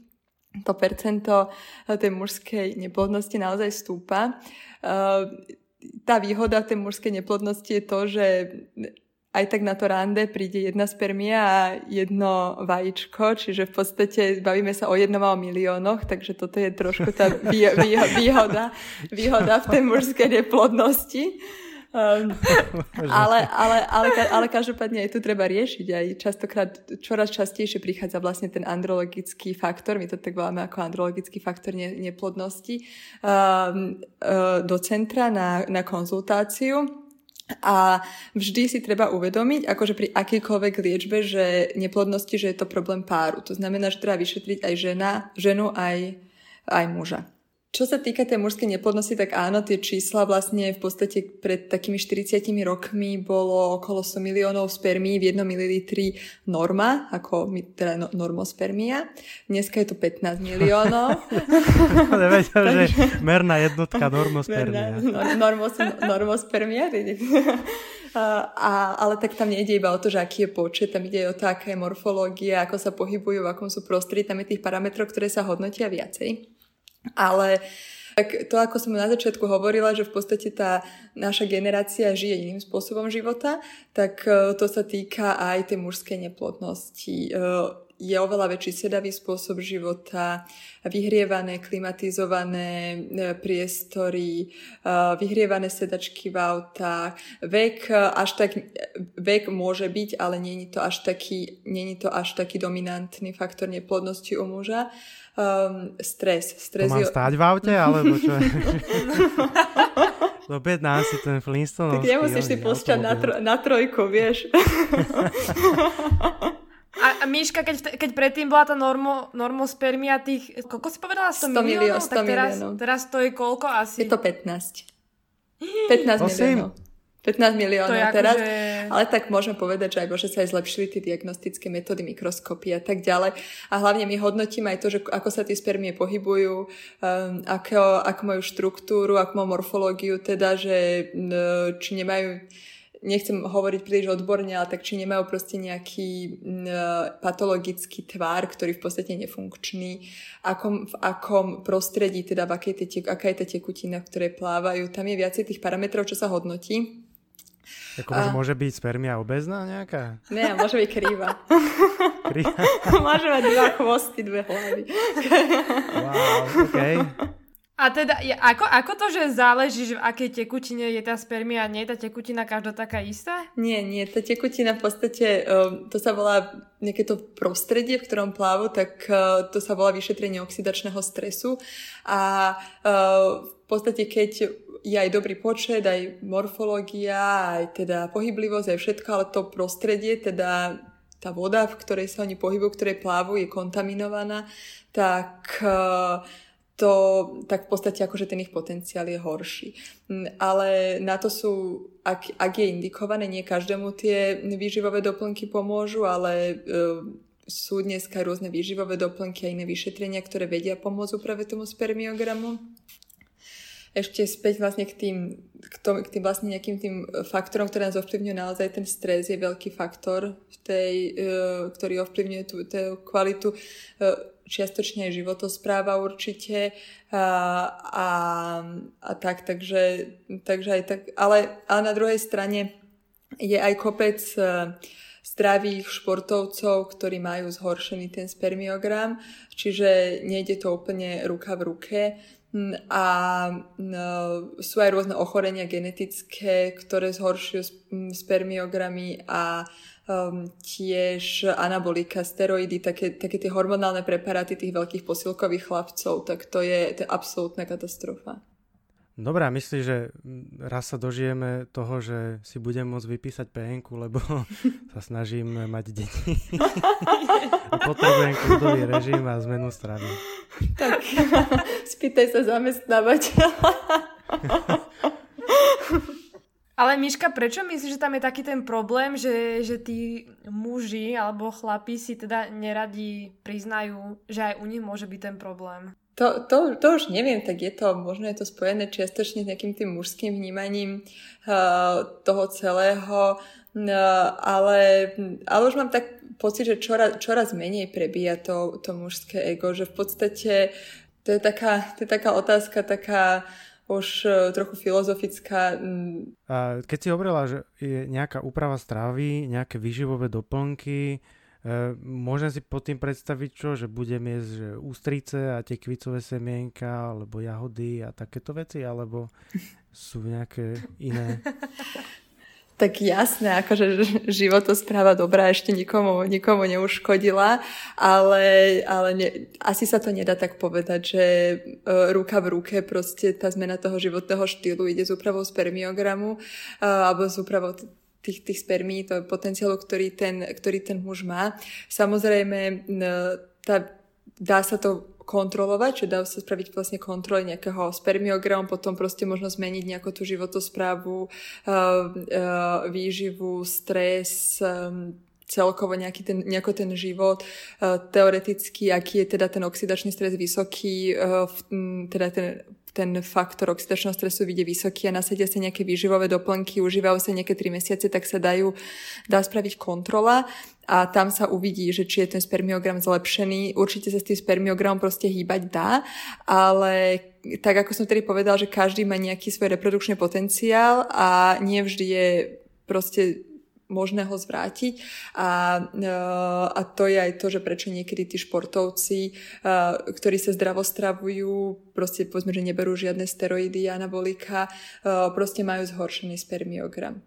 [SPEAKER 3] To percento tej mužskej neplodnosti naozaj stúpa. Tá výhoda tej mužskej neplodnosti je to, že aj tak na to rande príde jedna spermia a jedno vajíčko, čiže v podstate bavíme sa o jednom a o miliónoch, takže toto je trošku tá vý, vý, výhoda, výhoda v tej mužskej neplodnosti. Um, ale, ale, ale, ale každopádne aj tu treba riešiť. Aj častokrát, čoraz častejšie prichádza vlastne ten andrologický faktor, my to tak voláme ako andrologický faktor ne, neplodnosti, um, uh, do centra na, na konzultáciu a vždy si treba uvedomiť, akože pri akýkoľvek liečbe, že neplodnosti, že je to problém páru. To znamená, že treba vyšetriť aj žena, ženu, aj, aj muža. Čo sa týka tej mužskej neplodnosti, tak áno, tie čísla vlastne v podstate pred takými 40 rokmi bolo okolo 100 miliónov spermí v 1 ml norma, ako teda no, normospermia. Dneska je to 15 miliónov.
[SPEAKER 1] Nevedel, že merná jednotka normospermia.
[SPEAKER 3] Merná, normos, normospermia. A, ale tak tam nejde iba o to, že aký je počet, tam ide o to, aká je morfológia, ako sa pohybujú, v akom sú prostredí, tam je tých parametrov, ktoré sa hodnotia viacej. Ale tak to, ako som na začiatku hovorila, že v podstate tá naša generácia žije iným spôsobom života, tak e, to sa týka aj tej mužskej neplodnosti. E, je oveľa väčší sedavý spôsob života, vyhrievané, klimatizované e, priestory, vyhrievané sedačky v autách. Vek až tak, vek môže byť, ale není to až taký, není to až taký dominantný faktor neplodnosti u muža um, stres. stres
[SPEAKER 1] to mám je... stáť v aute, alebo čo je? Objednám si ten Flintstone.
[SPEAKER 3] Tak nemusíš si pušťať na, tro- na trojku, vieš.
[SPEAKER 2] A, a Míška, keď, keď predtým bola tá normo, normospermia tých, koľko si povedala? 100, 100 miliónov? 100 tak teraz, miliónov. teraz to je koľko asi?
[SPEAKER 3] Je to 15. 15 miliónov. 15 miliónov teraz. Že... Ale tak môžeme povedať, že aj bože sa aj zlepšili tie diagnostické metódy mikroskopy a tak ďalej. A hlavne my hodnotíme aj to, že ako sa tie spermie pohybujú, um, ako, ako majú štruktúru, ako majú morfológiu, teda, že či nemajú nechcem hovoriť príliš odborne, ale tak či nemajú proste nejaký uh, patologický tvár, ktorý v podstate nefunkčný, akom, v akom prostredí, teda v akej te, aká je tá tekutina, v ktorej plávajú. Tam je viacej tých parametrov, čo sa hodnotí.
[SPEAKER 1] Ako a... môže byť spermia obezná nejaká?
[SPEAKER 3] Nie, môže byť krýva. krýva? môže mať dva chvosty, dve hlavy.
[SPEAKER 1] wow, okay.
[SPEAKER 2] A teda, ako, ako to, že záleží, že v akej tekutine je tá spermia, nie je tá tekutina každá taká istá?
[SPEAKER 3] Nie, nie, tá tekutina v podstate, um, to sa volá nejaké to prostredie, v ktorom plávu, tak uh, to sa volá vyšetrenie oxidačného stresu. A uh, v podstate keď je aj dobrý počet, aj morfológia, aj teda pohyblivosť, aj všetko, ale to prostredie, teda tá voda, v ktorej sa oni pohybujú, v ktorej plávu, je kontaminovaná, tak uh, to, tak v podstate akože ten ich potenciál je horší. Mm, ale na to sú, ak, ak je indikované, nie každému tie výživové doplnky pomôžu, ale uh, sú dneska rôzne výživové doplnky a iné vyšetrenia, ktoré vedia pomôcť práve tomu spermiogramu ešte späť vlastne k tým, k, tom, k tým vlastne nejakým tým faktorom, ktoré nás ovplyvňujú naozaj ten stres je veľký faktor, v tej, uh, ktorý ovplyvňuje tú, tú kvalitu uh, čiastočne aj životospráva určite a, a, a tak, takže, takže aj tak, ale, ale na druhej strane je aj kopec uh, zdravých športovcov, ktorí majú zhoršený ten spermiogram, čiže nejde to úplne ruka v ruke. Hm, a sú aj rôzne ochorenia genetické, ktoré zhoršujú spermiogramy a um, tiež anabolika, steroidy, také, také tie hormonálne preparáty tých veľkých posilkových chlapcov, tak to je, to je absolútna katastrofa.
[SPEAKER 1] Dobre, a myslíš, že raz sa dožijeme toho, že si budem môcť vypísať PNK, lebo sa snažím mať deti. a potrebujem kľudový režim a zmenu stravy.
[SPEAKER 3] Tak, spýtaj sa zamestnávateľa.
[SPEAKER 2] Ale Miška, prečo myslíš, že tam je taký ten problém, že, že tí muži alebo chlapi si teda neradi priznajú, že aj u nich môže byť ten problém?
[SPEAKER 3] To, to, to už neviem, tak je to, možno je to spojené čiastočne s nejakým tým mužským vnímaním uh, toho celého, uh, ale, ale už mám tak pocit, že čoraz, čoraz menej prebíja to, to mužské ego, že v podstate to je taká, to je taká otázka, taká už uh, trochu filozofická.
[SPEAKER 1] A keď si hovorila, že je nejaká úprava stravy, nejaké výživové doplnky, E, môžem si pod tým predstaviť čo, že budem jesť že ústrice a tekvicové semienka, alebo jahody a takéto veci, alebo sú nejaké iné?
[SPEAKER 3] tak jasné, akože životospráva dobrá ešte nikomu, nikomu neuškodila, ale, ale ne, asi sa to nedá tak povedať, že uh, ruka v ruke proste tá zmena toho životného štýlu ide z úpravou spermiogramu uh, alebo z úpravou tých, tých spermí, toho potenciálu, ktorý ten, ktorý ten muž má. Samozrejme, tá, dá sa to kontrolovať, že dá sa spraviť vlastne kontroly nejakého spermiogramu, potom proste možno zmeniť nejakú tú životosprávu, uh, uh, výživu, stres, um, celkovo nejaký ten, nejako ten život, teoreticky, aký je teda ten oxidačný stres vysoký, teda ten ten faktor oxidačného stresu vidie vysoký a nasadia sa nejaké výživové doplnky, užívajú sa nejaké 3 mesiace, tak sa dajú, dá spraviť kontrola a tam sa uvidí, že či je ten spermiogram zlepšený. Určite sa s tým spermiogramom proste hýbať dá, ale tak ako som tedy povedal, že každý má nejaký svoj reprodukčný potenciál a nie vždy je proste možné ho zvrátiť a, e, a to je aj to, že prečo niekedy tí športovci, e, ktorí sa zdravo stravujú, proste povedzme, že neberú žiadne steroidy, anabolika, e, proste majú zhoršený spermiogram.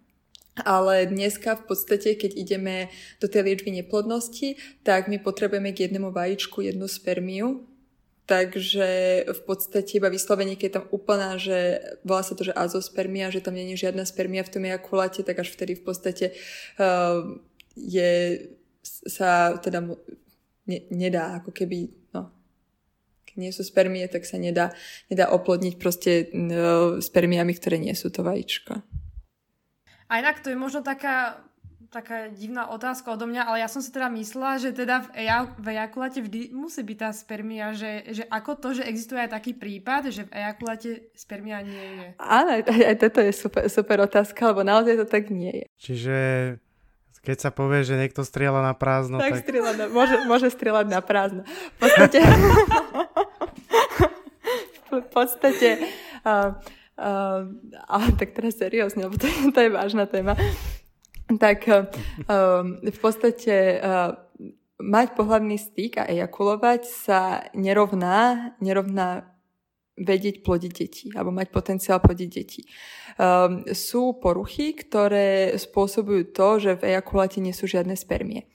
[SPEAKER 3] Ale dneska v podstate, keď ideme do tej liečby neplodnosti, tak my potrebujeme k jednému vajíčku jednu spermiu, Takže v podstate iba vyslovene, keď je tam úplná, že volá sa to, že azospermia, že tam je žiadna spermia v tom ejakuláte, tak až vtedy v podstate uh, je, sa teda ne, nedá ako keby, no, keď nie sú spermie, tak sa nedá, nedá oplodniť proste uh, spermiami, ktoré nie sú to vajíčko.
[SPEAKER 2] A inak to je možno taká taká divná otázka odo mňa, ale ja som si teda myslela, že teda v, eja, v ejakuláte vždy musí byť tá spermia, že, že ako to, že existuje aj taký prípad, že v ejakuláte spermia nie je.
[SPEAKER 3] Áno, aj, aj toto je super, super otázka, lebo naozaj to tak nie je.
[SPEAKER 1] Čiže keď sa povie, že niekto strieľa na prázdno,
[SPEAKER 3] tak... tak... Strieľa na, môže, môže strieľať na prázdno. V podstate... v podstate... Uh, uh, ale tak teraz seriózne, lebo to, to je vážna téma tak um, v podstate uh, mať pohľadný styk a ejakulovať sa nerovná, nerovná vedieť plodiť deti alebo mať potenciál plodiť deti. Um, sú poruchy, ktoré spôsobujú to, že v ejakuláte nie sú žiadne spermie.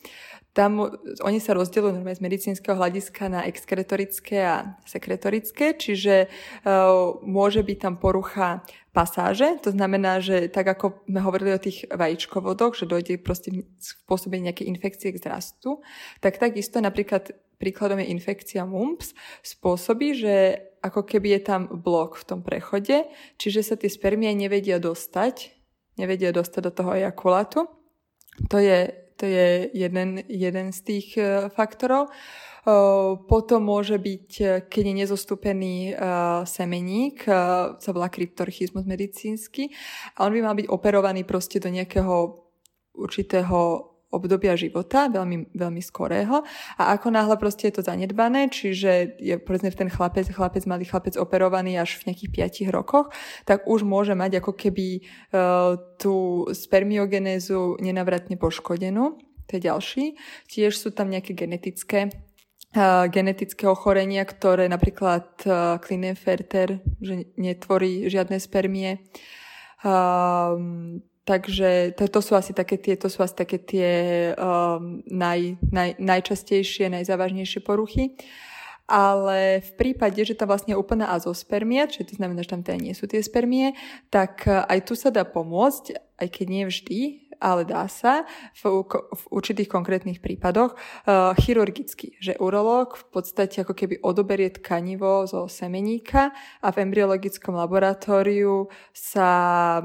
[SPEAKER 3] Tam oni sa rozdielujú z medicínskeho hľadiska na exkretorické a sekretorické, čiže uh, môže byť tam porucha pasáže, to znamená, že tak ako sme hovorili o tých vajíčkovodoch, že dojde proste spôsobenie nejaké infekcie k zrastu, tak takisto napríklad príkladom je infekcia mumps, spôsobí, že ako keby je tam blok v tom prechode, čiže sa tie spermie nevedia dostať, nevedia dostať do toho ejakulátu. To je to je jeden, jeden z tých e, faktorov. E, potom môže byť, e, keď je nezostúpený semeník, sa volá kryptorchizmus medicínsky, a on by mal byť operovaný proste do nejakého určitého obdobia života, veľmi, veľmi skorého a ako náhle proste je to zanedbané, čiže je povedzme ten chlapec, chlapec, malý chlapec operovaný až v nejakých 5 rokoch, tak už môže mať ako keby uh, tú spermiogenézu nenavratne poškodenú. To je ďalší. Tiež sú tam nejaké genetické uh, genetické ochorenia, ktoré napríklad uh, Klinefelter, že netvorí žiadne spermie. Uh, Takže to, to sú asi také tie, to sú asi také tie um, naj, naj, najčastejšie, najzávažnejšie poruchy. Ale v prípade, že tam vlastne je úplná azospermia, čiže to znamená, že tam teda nie sú tie spermie, tak uh, aj tu sa dá pomôcť, aj keď nie vždy, ale dá sa v, v určitých konkrétnych prípadoch uh, chirurgicky, že urológ v podstate ako keby odoberie tkanivo zo semeníka a v embryologickom laboratóriu sa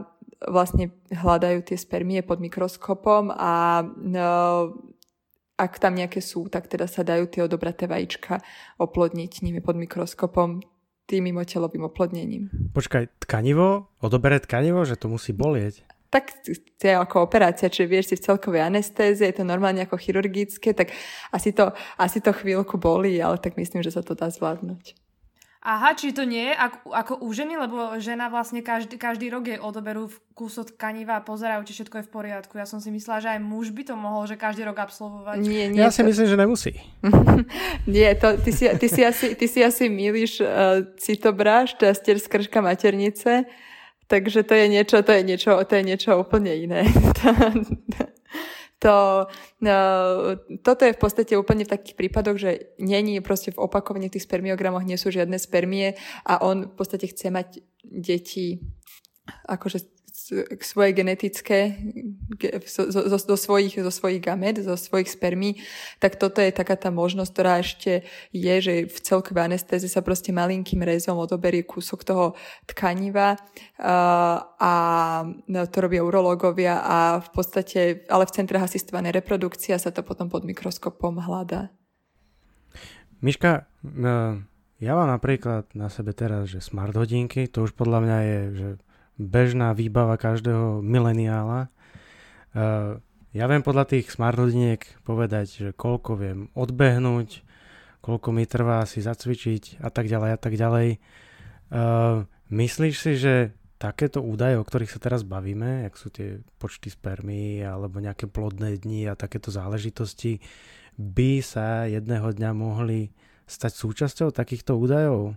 [SPEAKER 3] vlastne hľadajú tie spermie pod mikroskopom a no, ak tam nejaké sú, tak teda sa dajú tie odobraté vajíčka oplodniť nimi pod mikroskopom tým mimotelovým oplodnením.
[SPEAKER 1] Počkaj, tkanivo? Odobere tkanivo, že to musí bolieť?
[SPEAKER 3] Tak to je ako operácia, čiže vieš si v celkovej anestéze, je to normálne ako chirurgické, tak asi to, asi to chvíľku bolí, ale tak myslím, že sa to dá zvládnuť.
[SPEAKER 2] Aha, či to nie je ako, ako u ženy, lebo žena vlastne každý, každý rok jej odoberú kúsok tkaniva a pozerajú, či všetko je v poriadku. Ja som si myslela, že aj muž by to mohol, že každý rok absolvovať.
[SPEAKER 1] Nie, nie, ja to... si myslím, že nemusí.
[SPEAKER 3] nie, to, ty, si, ty, si asi, ty si asi milíš uh, citobráž, šťastier skrška maternice, takže to je niečo, to je niečo, to je niečo úplne iné. to, no, toto je v podstate úplne v takých prípadoch, že není proste v opakovaní tých spermiogramoch nie sú žiadne spermie a on v podstate chce mať deti akože svoje genetické zo, zo, zo, svojich, zo svojich gamet, zo svojich spermí, tak toto je taká tá možnosť, ktorá ešte je, že v celkovej anestéze sa proste malinkým rezom odoberie kúsok toho tkaniva a to robia urológovia a v podstate, ale v centrách asistovanej reprodukcia sa to potom pod mikroskopom hľadá.
[SPEAKER 1] Miška, ja mám napríklad na sebe teraz, že smart hodinky, to už podľa mňa je, že bežná výbava každého mileniála. Uh, ja viem podľa tých smart hodiniek povedať, že koľko viem odbehnúť, koľko mi trvá si zacvičiť a tak ďalej a tak ďalej. Uh, myslíš si, že takéto údaje, o ktorých sa teraz bavíme, jak sú tie počty spermí alebo nejaké plodné dni a takéto záležitosti, by sa jedného dňa mohli stať súčasťou takýchto údajov?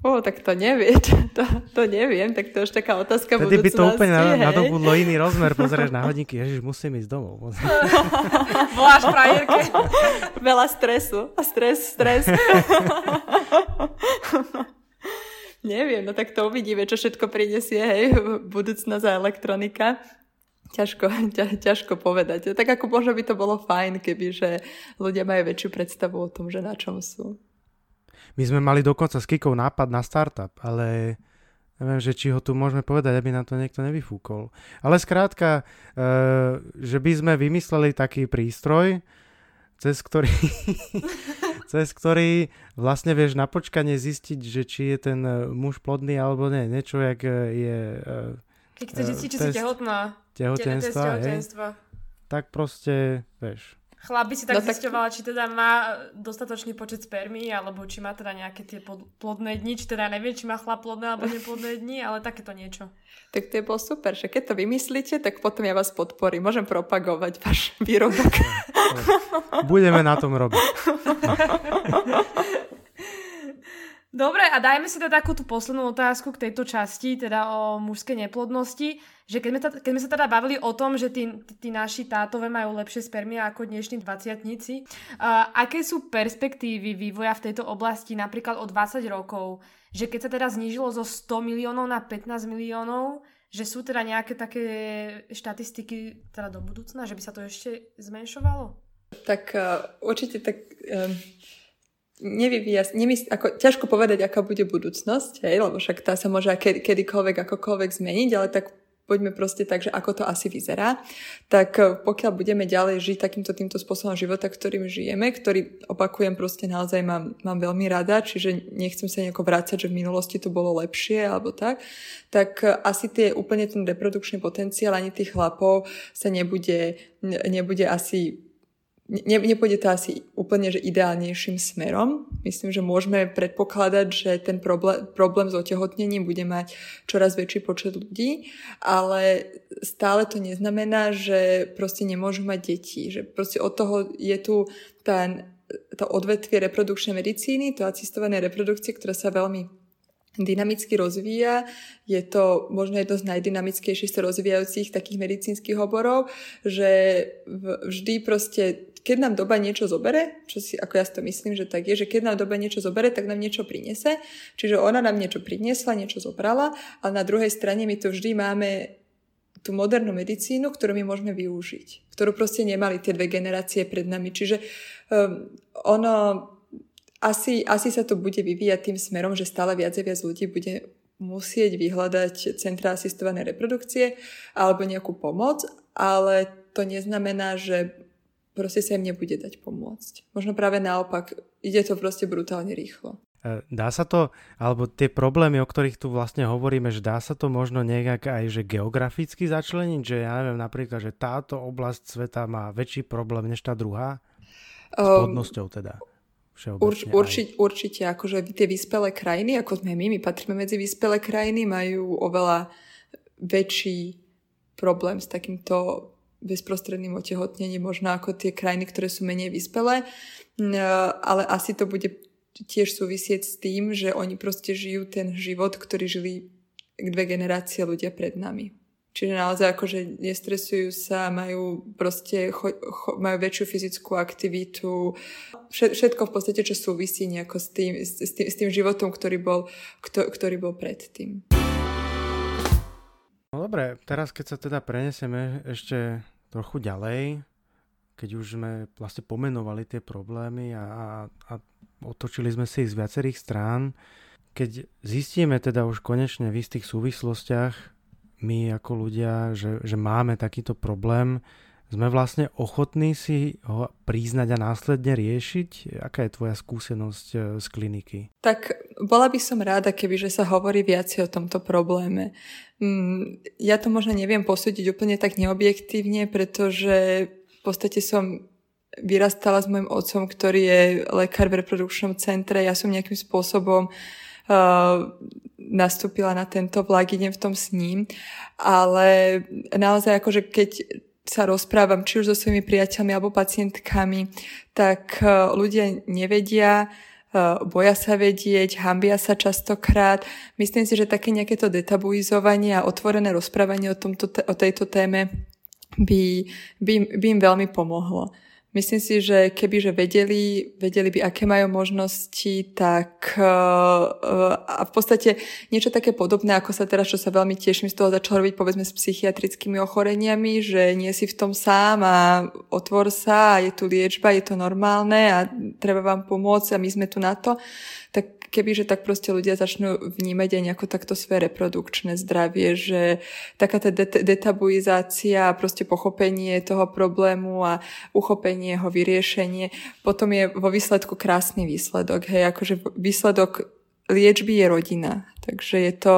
[SPEAKER 3] Ó, tak to nevie, to, to neviem, tak to už taká otázka
[SPEAKER 1] Vtedy by to úplne hej. nadobudlo iný rozmer, pozrieš na hodinky, ježiš, musím ísť domov.
[SPEAKER 2] Voláš frajerke.
[SPEAKER 3] Veľa stresu. Stres, stres. neviem, no tak to uvidíme, čo všetko prinesie, hej, budúcnosť a elektronika. Ťažko, ťa, ťažko povedať. Tak ako možno by to bolo fajn, keby že ľudia majú väčšiu predstavu o tom, že na čom sú.
[SPEAKER 1] My sme mali dokonca s Kikou nápad na startup, ale neviem, že či ho tu môžeme povedať, aby nám to niekto nevyfúkol. Ale skrátka, e, že by sme vymysleli taký prístroj, cez ktorý, cez ktorý vlastne vieš na počkanie zistiť, že či je ten muž plodný alebo nie. Niečo, jak je...
[SPEAKER 2] Keď chceš zistiť, či si tehotná.
[SPEAKER 1] Tehotenstva, tehotenstva. Tak proste, vieš,
[SPEAKER 2] Chlap by si tak no, zisťovala, tak... či teda má dostatočný počet spermí, alebo či má teda nejaké tie plodné dni, či teda nevie, či má chlap plodné alebo neplodné dni, ale takéto niečo.
[SPEAKER 3] Tak to je bolo super, že keď to vymyslíte, tak potom ja vás podporím. Môžem propagovať váš výrobok.
[SPEAKER 1] Budeme na tom robiť.
[SPEAKER 2] Dobre, a dajme si teda takú tú poslednú otázku k tejto časti, teda o mužskej neplodnosti, že keď sme, ta, keď sme sa teda bavili o tom, že tí, tí naši tátové majú lepšie spermia ako dnešní dvaciatníci, uh, aké sú perspektívy vývoja v tejto oblasti napríklad o 20 rokov? Že keď sa teda znížilo zo 100 miliónov na 15 miliónov, že sú teda nejaké také štatistiky teda do budúcna, že by sa to ešte zmenšovalo?
[SPEAKER 3] Tak uh, určite tak... Um nevyvíja, nemysl, ako, ťažko povedať, aká bude budúcnosť, hej, lebo však tá sa môže kedy, kedykoľvek, akokoľvek zmeniť, ale tak poďme proste tak, že ako to asi vyzerá, tak eh, pokiaľ budeme ďalej žiť takýmto týmto spôsobom života, ktorým žijeme, ktorý opakujem proste naozaj mám, mám veľmi rada, čiže nechcem sa nejako vrácať, že v minulosti to bolo lepšie alebo tak, tak eh, asi tie úplne ten reprodukčný potenciál ani tých chlapov sa nebude, nebude asi ne, nepôjde to asi úplne že ideálnejším smerom. Myslím, že môžeme predpokladať, že ten problém, problém s otehotnením bude mať čoraz väčší počet ľudí, ale stále to neznamená, že proste nemôžu mať deti. Že proste od toho je tu ten, to odvetvie reprodukčnej medicíny, to asistované reprodukcie, ktorá sa veľmi dynamicky rozvíja. Je to možno jedno z najdynamickejších sa rozvíjajúcich takých medicínskych oborov, že vždy proste keď nám doba niečo zobere, čo si, ako ja si to myslím, že tak je, že keď nám doba niečo zobere, tak nám niečo prinese. Čiže ona nám niečo priniesla, niečo zobrala, ale na druhej strane my to vždy máme tú modernú medicínu, ktorú my môžeme využiť. Ktorú proste nemali tie dve generácie pred nami. Čiže um, ono asi, asi sa to bude vyvíjať tým smerom, že stále viac a viac ľudí bude musieť vyhľadať centra asistované reprodukcie alebo nejakú pomoc, ale to neznamená, že proste sa im nebude dať pomôcť. Možno práve naopak, ide to proste brutálne rýchlo.
[SPEAKER 1] E, dá sa to, alebo tie problémy, o ktorých tu vlastne hovoríme, že dá sa to možno nejak aj že geograficky začleniť, že ja neviem napríklad, že táto oblasť sveta má väčší problém než tá druhá? S plodnosťou teda. Urč,
[SPEAKER 3] určite, určite, akože tie vyspelé krajiny, ako sme my, my patríme medzi vyspelé krajiny, majú oveľa väčší problém s takýmto bezprostredným otehotnením, možno ako tie krajiny, ktoré sú menej vyspelé, ale asi to bude tiež súvisieť s tým, že oni proste žijú ten život, ktorý žili dve generácie ľudia pred nami. Čiže naozaj akože nestresujú sa, majú proste, cho, cho, majú väčšiu fyzickú aktivitu, všetko v podstate, čo súvisí nejako s tým, s, tým, s tým životom, ktorý bol, kto, ktorý bol predtým.
[SPEAKER 1] No dobre, teraz keď sa teda prenesieme ešte trochu ďalej, keď už sme vlastne pomenovali tie problémy a, a, a otočili sme si ich z viacerých strán, keď zistíme teda už konečne v istých súvislostiach, my ako ľudia, že, že máme takýto problém, sme vlastne ochotní si ho priznať a následne riešiť? Aká je tvoja skúsenosť e, z kliniky?
[SPEAKER 3] Tak bola by som ráda, keby že sa hovorí viac o tomto probléme. Mm, ja to možno neviem posúdiť úplne tak neobjektívne, pretože v podstate som vyrastala s môjim otcom, ktorý je lekár v reprodukčnom centre. Ja som nejakým spôsobom uh, nastúpila na tento vlak, idem v tom s ním. Ale naozaj akože keď sa rozprávam či už so svojimi priateľmi alebo pacientkami, tak e, ľudia nevedia, e, boja sa vedieť, hambia sa častokrát. Myslím si, že také nejaké to detabuizovanie a otvorené rozprávanie o, tomto, o tejto téme by, by, by im veľmi pomohlo. Myslím si, že keby že vedeli, vedeli by, aké majú možnosti, tak uh, a v podstate niečo také podobné, ako sa teraz, čo sa veľmi teším z toho začalo robiť, povedzme, s psychiatrickými ochoreniami, že nie si v tom sám a otvor sa a je tu liečba, je to normálne a treba vám pomôcť a my sme tu na to tak kebyže tak proste ľudia začnú vnímať aj nejako takto svoje reprodukčné zdravie, že taká tá det- detabuizácia proste pochopenie toho problému a uchopenie jeho vyriešenie, potom je vo výsledku krásny výsledok. Hej, akože výsledok liečby je rodina. Takže je to,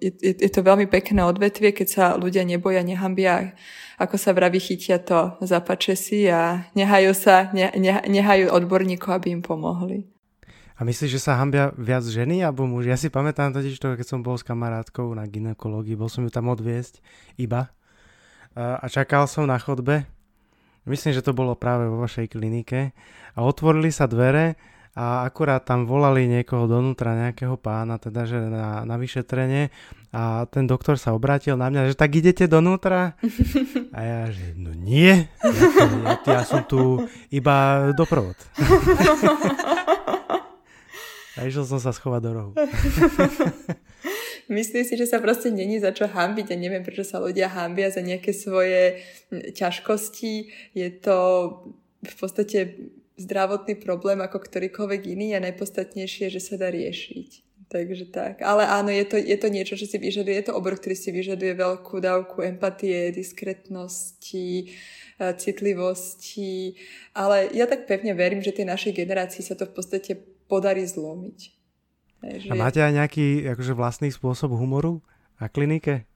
[SPEAKER 3] je, je to veľmi pekné odvetvie, keď sa ľudia neboja, nehambia, ako sa vraví, chytia to zapače si a nehajú sa, ne, ne, nehajú odborníkov, aby im pomohli.
[SPEAKER 1] A myslíš, že sa hambia viac ženy alebo muži? Ja si pamätám totiž to, keď som bol s kamarátkou na ginekológii, bol som ju tam odviesť iba a čakal som na chodbe. Myslím, že to bolo práve vo vašej klinike a otvorili sa dvere a akurát tam volali niekoho donútra, nejakého pána, teda že na, na vyšetrenie a ten doktor sa obrátil na mňa, že tak idete donútra? A ja, že no nie, ja, ja, ja som tu iba doprovod. A išiel som sa schovať do rohu.
[SPEAKER 3] Myslím si, že sa proste není za čo hambiť a neviem, prečo sa ľudia hambia za nejaké svoje ťažkosti. Je to v podstate zdravotný problém ako ktorýkoľvek iný a najpodstatnejšie že sa dá riešiť. Takže tak. Ale áno, je to, je to niečo, čo si vyžaduje, je to obor, ktorý si vyžaduje veľkú dávku empatie, diskretnosti, citlivosti. Ale ja tak pevne verím, že tej našej generácii sa to v podstate podarí zlomiť.
[SPEAKER 1] Že... A máte aj nejaký akože vlastný spôsob humoru na klinike?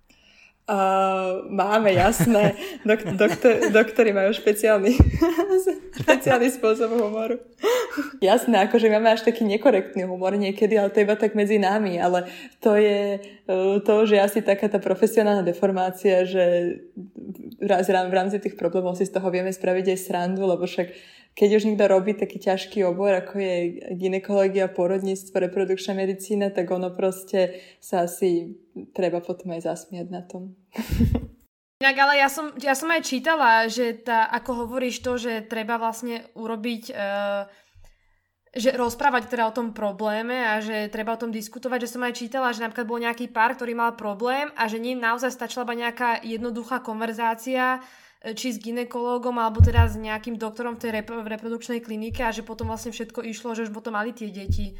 [SPEAKER 3] Uh, máme, jasné. Dok- doktor, doktori majú špeciálny, špeciálny spôsob humoru. Jasné, akože máme až taký nekorektný humor niekedy, ale to iba tak medzi nami. Ale to je uh, to, že asi taká tá profesionálna deformácia, že v rámci tých problémov si z toho vieme spraviť aj srandu, lebo však keď už niekto robí taký ťažký obor, ako je ginekológia, porodníctvo, reprodukčná medicína, tak ono proste sa asi treba potom aj zasmiať na tom.
[SPEAKER 2] Inak, ale ja som, ja som aj čítala, že tá, ako hovoríš to, že treba vlastne urobiť, uh, že rozprávať teda o tom probléme a že treba o tom diskutovať, že som aj čítala, že napríklad bol nejaký pár, ktorý mal problém a že ním naozaj stačila iba nejaká jednoduchá konverzácia, či s ginekológom alebo teda s nejakým doktorom v tej rep- v reprodukčnej klinike a že potom vlastne všetko išlo, že už potom mali tie deti.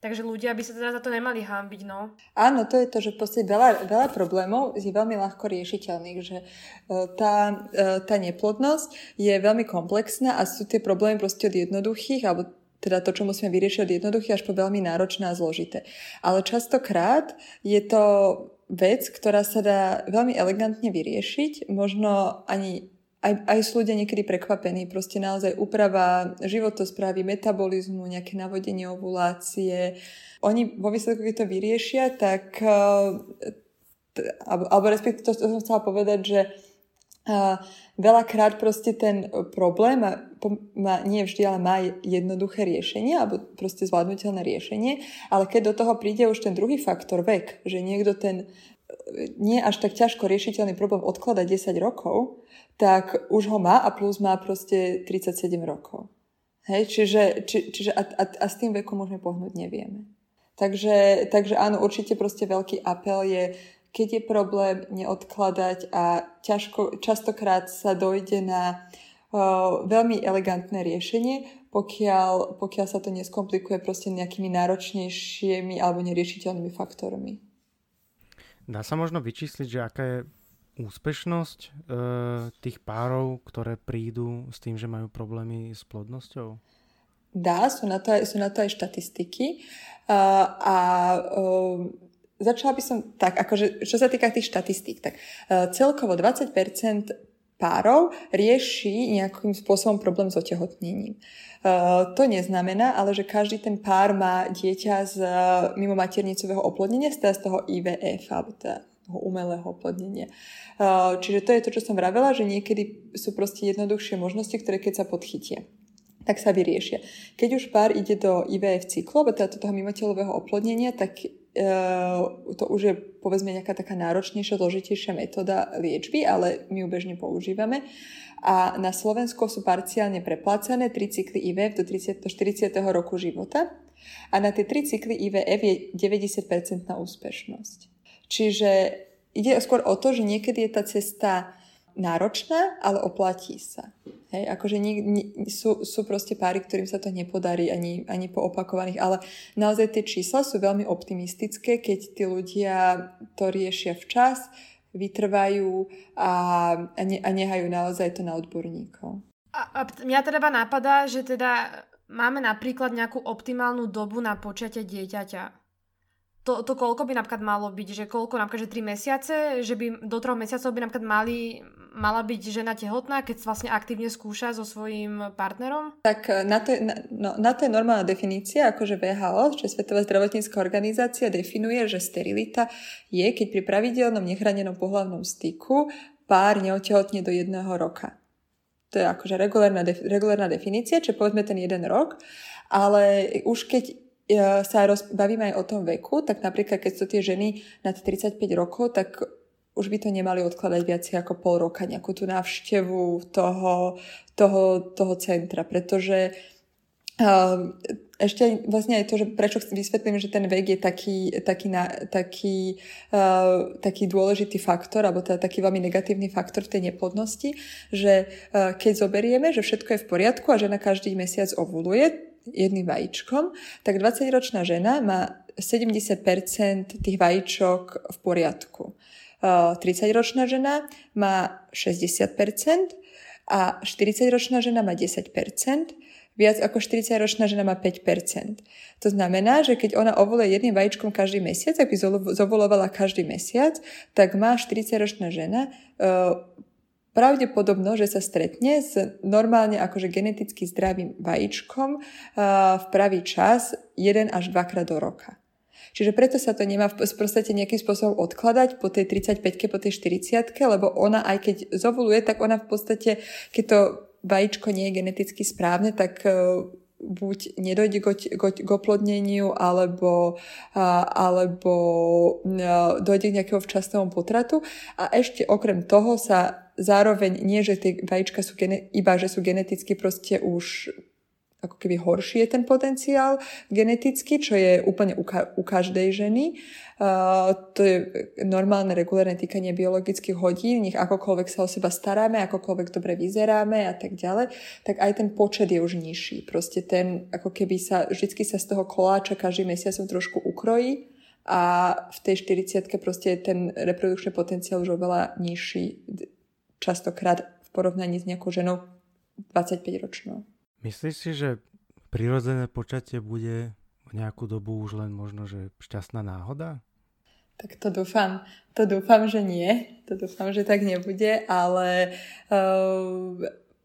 [SPEAKER 2] Takže ľudia by sa teda za to nemali hámbiť, no.
[SPEAKER 3] Áno, to je to, že v podstate veľa, veľa problémov je veľmi ľahko riešiteľných, že e, tá, e, tá neplodnosť je veľmi komplexná a sú tie problémy proste od jednoduchých, alebo teda to, čo musíme vyriešiť od jednoduchých až po veľmi náročné a zložité. Ale častokrát je to vec, ktorá sa dá veľmi elegantne vyriešiť, možno ani aj, aj sú ľudia niekedy prekvapení. Proste naozaj úprava životosprávy, metabolizmu, nejaké navodenie ovulácie. Oni vo výsledku, keď to vyriešia, tak alebo, alebo respektíve to, to som chcela povedať, že a veľakrát proste ten problém má, nie vždy, ale má jednoduché riešenie alebo proste zvládnutelné riešenie, ale keď do toho príde už ten druhý faktor, vek, že niekto ten nie až tak ťažko riešiteľný problém odklada 10 rokov, tak už ho má a plus má proste 37 rokov. Hej, čiže, či, čiže a, a, a s tým vekom môžeme pohnúť, nevieme. Takže, takže áno, určite proste veľký apel je keď je problém, neodkladať a ťažko, častokrát sa dojde na uh, veľmi elegantné riešenie, pokiaľ, pokiaľ sa to neskomplikuje proste nejakými náročnejšími alebo neriešiteľnými faktormi.
[SPEAKER 1] Dá sa možno vyčísliť, že aká je úspešnosť e, tých párov, ktoré prídu s tým, že majú problémy s plodnosťou?
[SPEAKER 3] Dá, sú na to aj, sú na to aj štatistiky. Uh, a uh, začala by som tak, akože, čo sa týka tých štatistík, tak uh, celkovo 20% párov rieši nejakým spôsobom problém s otehotnením. Uh, to neznamená, ale že každý ten pár má dieťa z uh, mimo maternicového oplodnenia, teda z toho IVF, alebo teda umelého oplodnenia. Čiže to je to, čo som vravela, že niekedy sú proste jednoduchšie možnosti, ktoré keď sa podchytia tak sa vyriešia. Keď už pár ide do IVF cyklu, alebo teda toho mimotelového oplodnenia, tak to už je povedzme nejaká taká náročnejšia, zložitejšia metóda liečby, ale my ju bežne používame. A na Slovensku sú parciálne preplácané 3 cykly IVF do, 30, do 40. roku života. A na tie 3 cykly IVF je 90% úspešnosť. Čiže ide skôr o to, že niekedy je tá cesta náročná, ale oplatí sa. Hej, akože nie, nie, sú, sú proste páry, ktorým sa to nepodarí ani, ani po opakovaných, ale naozaj tie čísla sú veľmi optimistické, keď tí ľudia to riešia včas, vytrvajú a, a, ne, a nehajú naozaj to na odborníkov.
[SPEAKER 2] A, a mňa teda napadá, že teda máme napríklad nejakú optimálnu dobu na počatie dieťaťa to, to koľko by napríklad malo byť, že koľko napríklad, že 3 mesiace, že by do 3 mesiacov by napríklad mali, mala byť žena tehotná, keď vlastne aktívne skúša so svojím partnerom?
[SPEAKER 3] Tak eh, na to, na, no, na to je normálna definícia, akože VHO, čiže Svetová zdravotnícká organizácia, definuje, že sterilita je, keď pri pravidelnom nechránenom pohľavnom styku pár neotehotne do jedného roka. To je akože regulárna, regulárna definícia, čiže povedzme ten jeden rok, ale už keď sa roz, bavíme aj o tom veku, tak napríklad keď sú tie ženy nad 35 rokov, tak už by to nemali odkladať viac ako pol roka, nejakú tú návštevu toho, toho, toho centra, pretože uh, ešte vlastne aj to, že prečo vysvetlím, že ten vek je taký, taký, na, taký, uh, taký dôležitý faktor, alebo teda taký veľmi negatívny faktor v tej neplodnosti, že uh, keď zoberieme, že všetko je v poriadku a žena každý mesiac ovuluje, jedným vajíčkom, tak 20-ročná žena má 70% tých vajíčok v poriadku. 30-ročná žena má 60% a 40-ročná žena má 10%, viac ako 40-ročná žena má 5%. To znamená, že keď ona ovuluje jedným vajíčkom každý mesiac, ak by zovulovala každý mesiac, tak má 40-ročná žena pravdepodobno, že sa stretne s normálne akože geneticky zdravým vajíčkom v pravý čas 1 až 2 krát do roka. Čiže preto sa to nemá v podstate nejakým spôsobom odkladať po tej 35-ke, po tej 40 lebo ona aj keď zovuluje, tak ona v podstate, keď to vajíčko nie je geneticky správne, tak buď nedojde k, k, oplodneniu, alebo, alebo a, dojde k nejakého včasnému potratu. A ešte okrem toho sa zároveň nie, že tie vajíčka sú gene, iba, že sú geneticky proste už ako keby horší je ten potenciál geneticky, čo je úplne u, ka- u každej ženy. Uh, to je normálne regulárne týkanie biologických hodín, nech akokoľvek sa o seba staráme, akokoľvek dobre vyzeráme a tak ďalej, tak aj ten počet je už nižší. Proste ten, ako keby sa, vždycky sa z toho koláča každý mesiac trošku ukrojí a v tej 40 proste je ten reprodukčný potenciál už oveľa nižší, častokrát v porovnaní s nejakou ženou 25 ročnou.
[SPEAKER 1] Myslíš si, že prirodzené počatie bude nejakú dobu už len možno, že šťastná náhoda?
[SPEAKER 3] Tak to dúfam, to dúfam, že nie. To dúfam, že tak nebude, ale uh,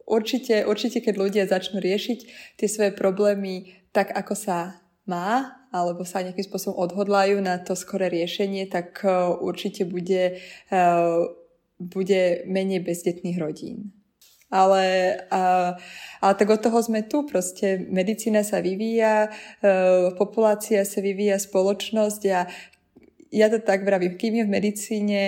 [SPEAKER 3] určite, určite, keď ľudia začnú riešiť tie svoje problémy tak, ako sa má, alebo sa nejakým spôsobom odhodlajú na to skoré riešenie, tak uh, určite bude, uh, bude menej bezdetných rodín. Ale, uh, ale tak od toho sme tu. Proste medicína sa vyvíja, uh, populácia sa vyvíja, spoločnosť a ja to tak vravím, kým je v medicíne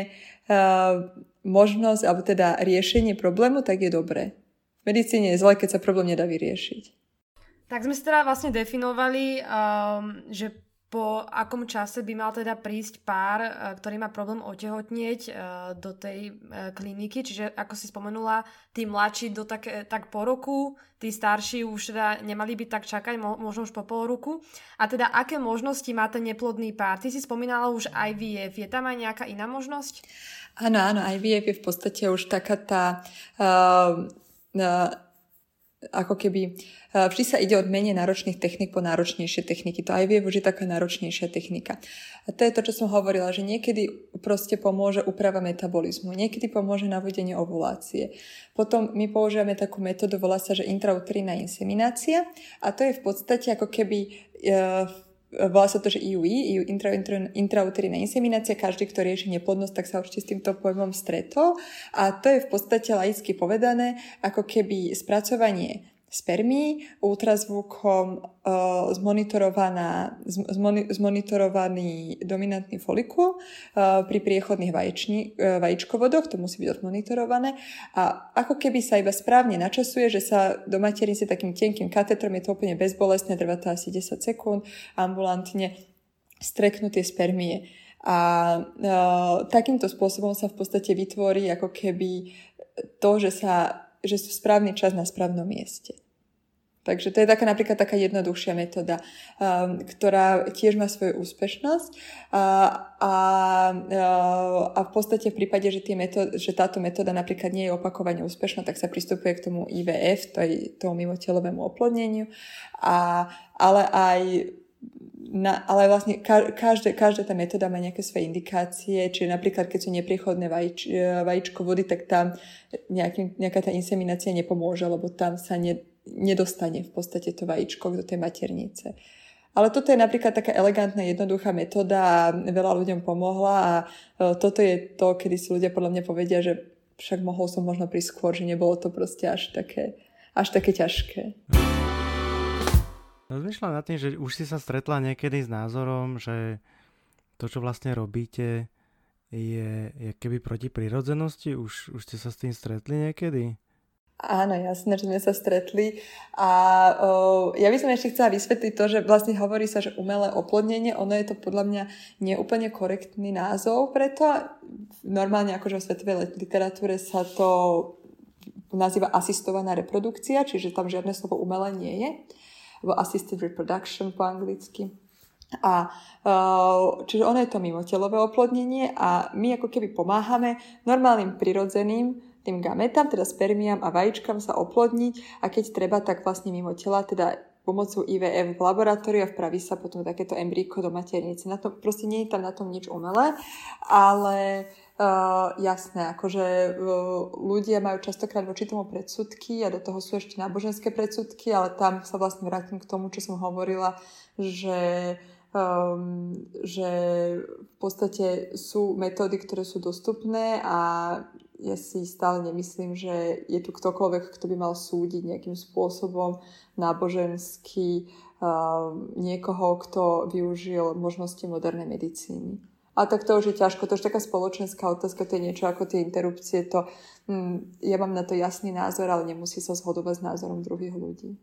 [SPEAKER 3] uh, možnosť, alebo teda riešenie problému, tak je dobré. V medicíne je zle, keď sa problém nedá vyriešiť.
[SPEAKER 2] Tak sme si teda vlastne definovali, um, že po akom čase by mal teda prísť pár, e, ktorý má problém otehotnieť e, do tej e, kliniky, čiže ako si spomenula, tí mladší do tak, tak po roku, tí starší už teda nemali by tak čakať, možno už po pol roku. A teda aké možnosti má ten neplodný pár? Ty si spomínala už IVF, je tam aj nejaká iná možnosť?
[SPEAKER 3] Áno, áno, IVF je v podstate už taká tá uh, uh, ako keby vždy sa ide od menej náročných technik po náročnejšie techniky. To aj vie, už taká náročnejšia technika. A to je to, čo som hovorila, že niekedy proste pomôže úprava metabolizmu, niekedy pomôže navodenie ovulácie. Potom my používame takú metódu, volá sa, že intrauterina inseminácia a to je v podstate ako keby uh, volá sa to, že IUI, EU intra, intra, intrauterina inseminácia, každý, kto rieši neplodnosť, tak sa určite s týmto pojmom stretol. A to je v podstate laicky povedané, ako keby spracovanie spermí, ultrazvukom uh, zmonitorovaná, zmoni, zmonitorovaný dominantný folikul uh, pri priechodných vajční, uh, vajíčkovodoch, to musí byť odmonitorované a ako keby sa iba správne načasuje, že sa do maternice takým tenkým katetrom, je to úplne bezbolestné, trvá to asi 10 sekúnd, ambulantne streknú tie spermie. A uh, takýmto spôsobom sa v podstate vytvorí ako keby to, že sa že sú správny čas na správnom mieste. Takže to je taká napríklad taká jednoduchšia metóda, um, ktorá tiež má svoju úspešnosť a, a, a v podstate v prípade, že, tie metód, že táto metóda napríklad nie je opakovane úspešná, tak sa pristupuje k tomu IVF, to je tomu mimotelovému oplodneniu, a, ale aj na, ale vlastne každé, každá tá metóda má nejaké svoje indikácie, čiže napríklad keď sú nepriechodné vajíč, vajíčko vody, tak tam nejaký, nejaká tá inseminácia nepomôže, lebo tam sa ne, nedostane v podstate to vajíčko do tej maternice. Ale toto je napríklad taká elegantná, jednoduchá metóda a veľa ľuďom pomohla a e, toto je to, kedy si ľudia podľa mňa povedia, že však mohol som možno prísť skôr, že nebolo to proste až také, až také ťažké.
[SPEAKER 1] Rozmýšľam nad tým, že už si sa stretla niekedy s názorom, že to, čo vlastne robíte, je, je keby proti prírodzenosti? Už, už ste sa s tým stretli niekedy?
[SPEAKER 3] Áno, jasné, že sme sa stretli. A o, ja by som ešte chcela vysvetliť to, že vlastne hovorí sa, že umelé oplodnenie, ono je to podľa mňa neúplne korektný názov preto. Normálne akože v svetovej literatúre sa to nazýva asistovaná reprodukcia, čiže tam žiadne slovo umelé nie je alebo assisted reproduction po anglicky. A, uh, čiže ono je to mimotelové oplodnenie a my ako keby pomáhame normálnym prirodzeným tým gametám, teda spermiám a vajíčkam sa oplodniť a keď treba, tak vlastne mimo tela, teda pomocou IVF v laboratóriu a vpraví sa potom takéto embríko do maternice. Na to, proste nie je tam na tom nič umelé, ale Uh, jasné, akože uh, ľudia majú častokrát voči tomu predsudky a do toho sú ešte náboženské predsudky, ale tam sa vlastne vrátim k tomu, čo som hovorila, že, um, že v podstate sú metódy, ktoré sú dostupné a ja si stále nemyslím, že je tu ktokoľvek, kto by mal súdiť nejakým spôsobom nábožensky uh, niekoho, kto využil možnosti modernej medicíny. A tak to už je ťažko, to už je taká spoločenská otázka, to je niečo ako tie interrupcie, to hm, ja mám na to jasný názor, ale nemusí sa zhodovať s názorom druhých ľudí.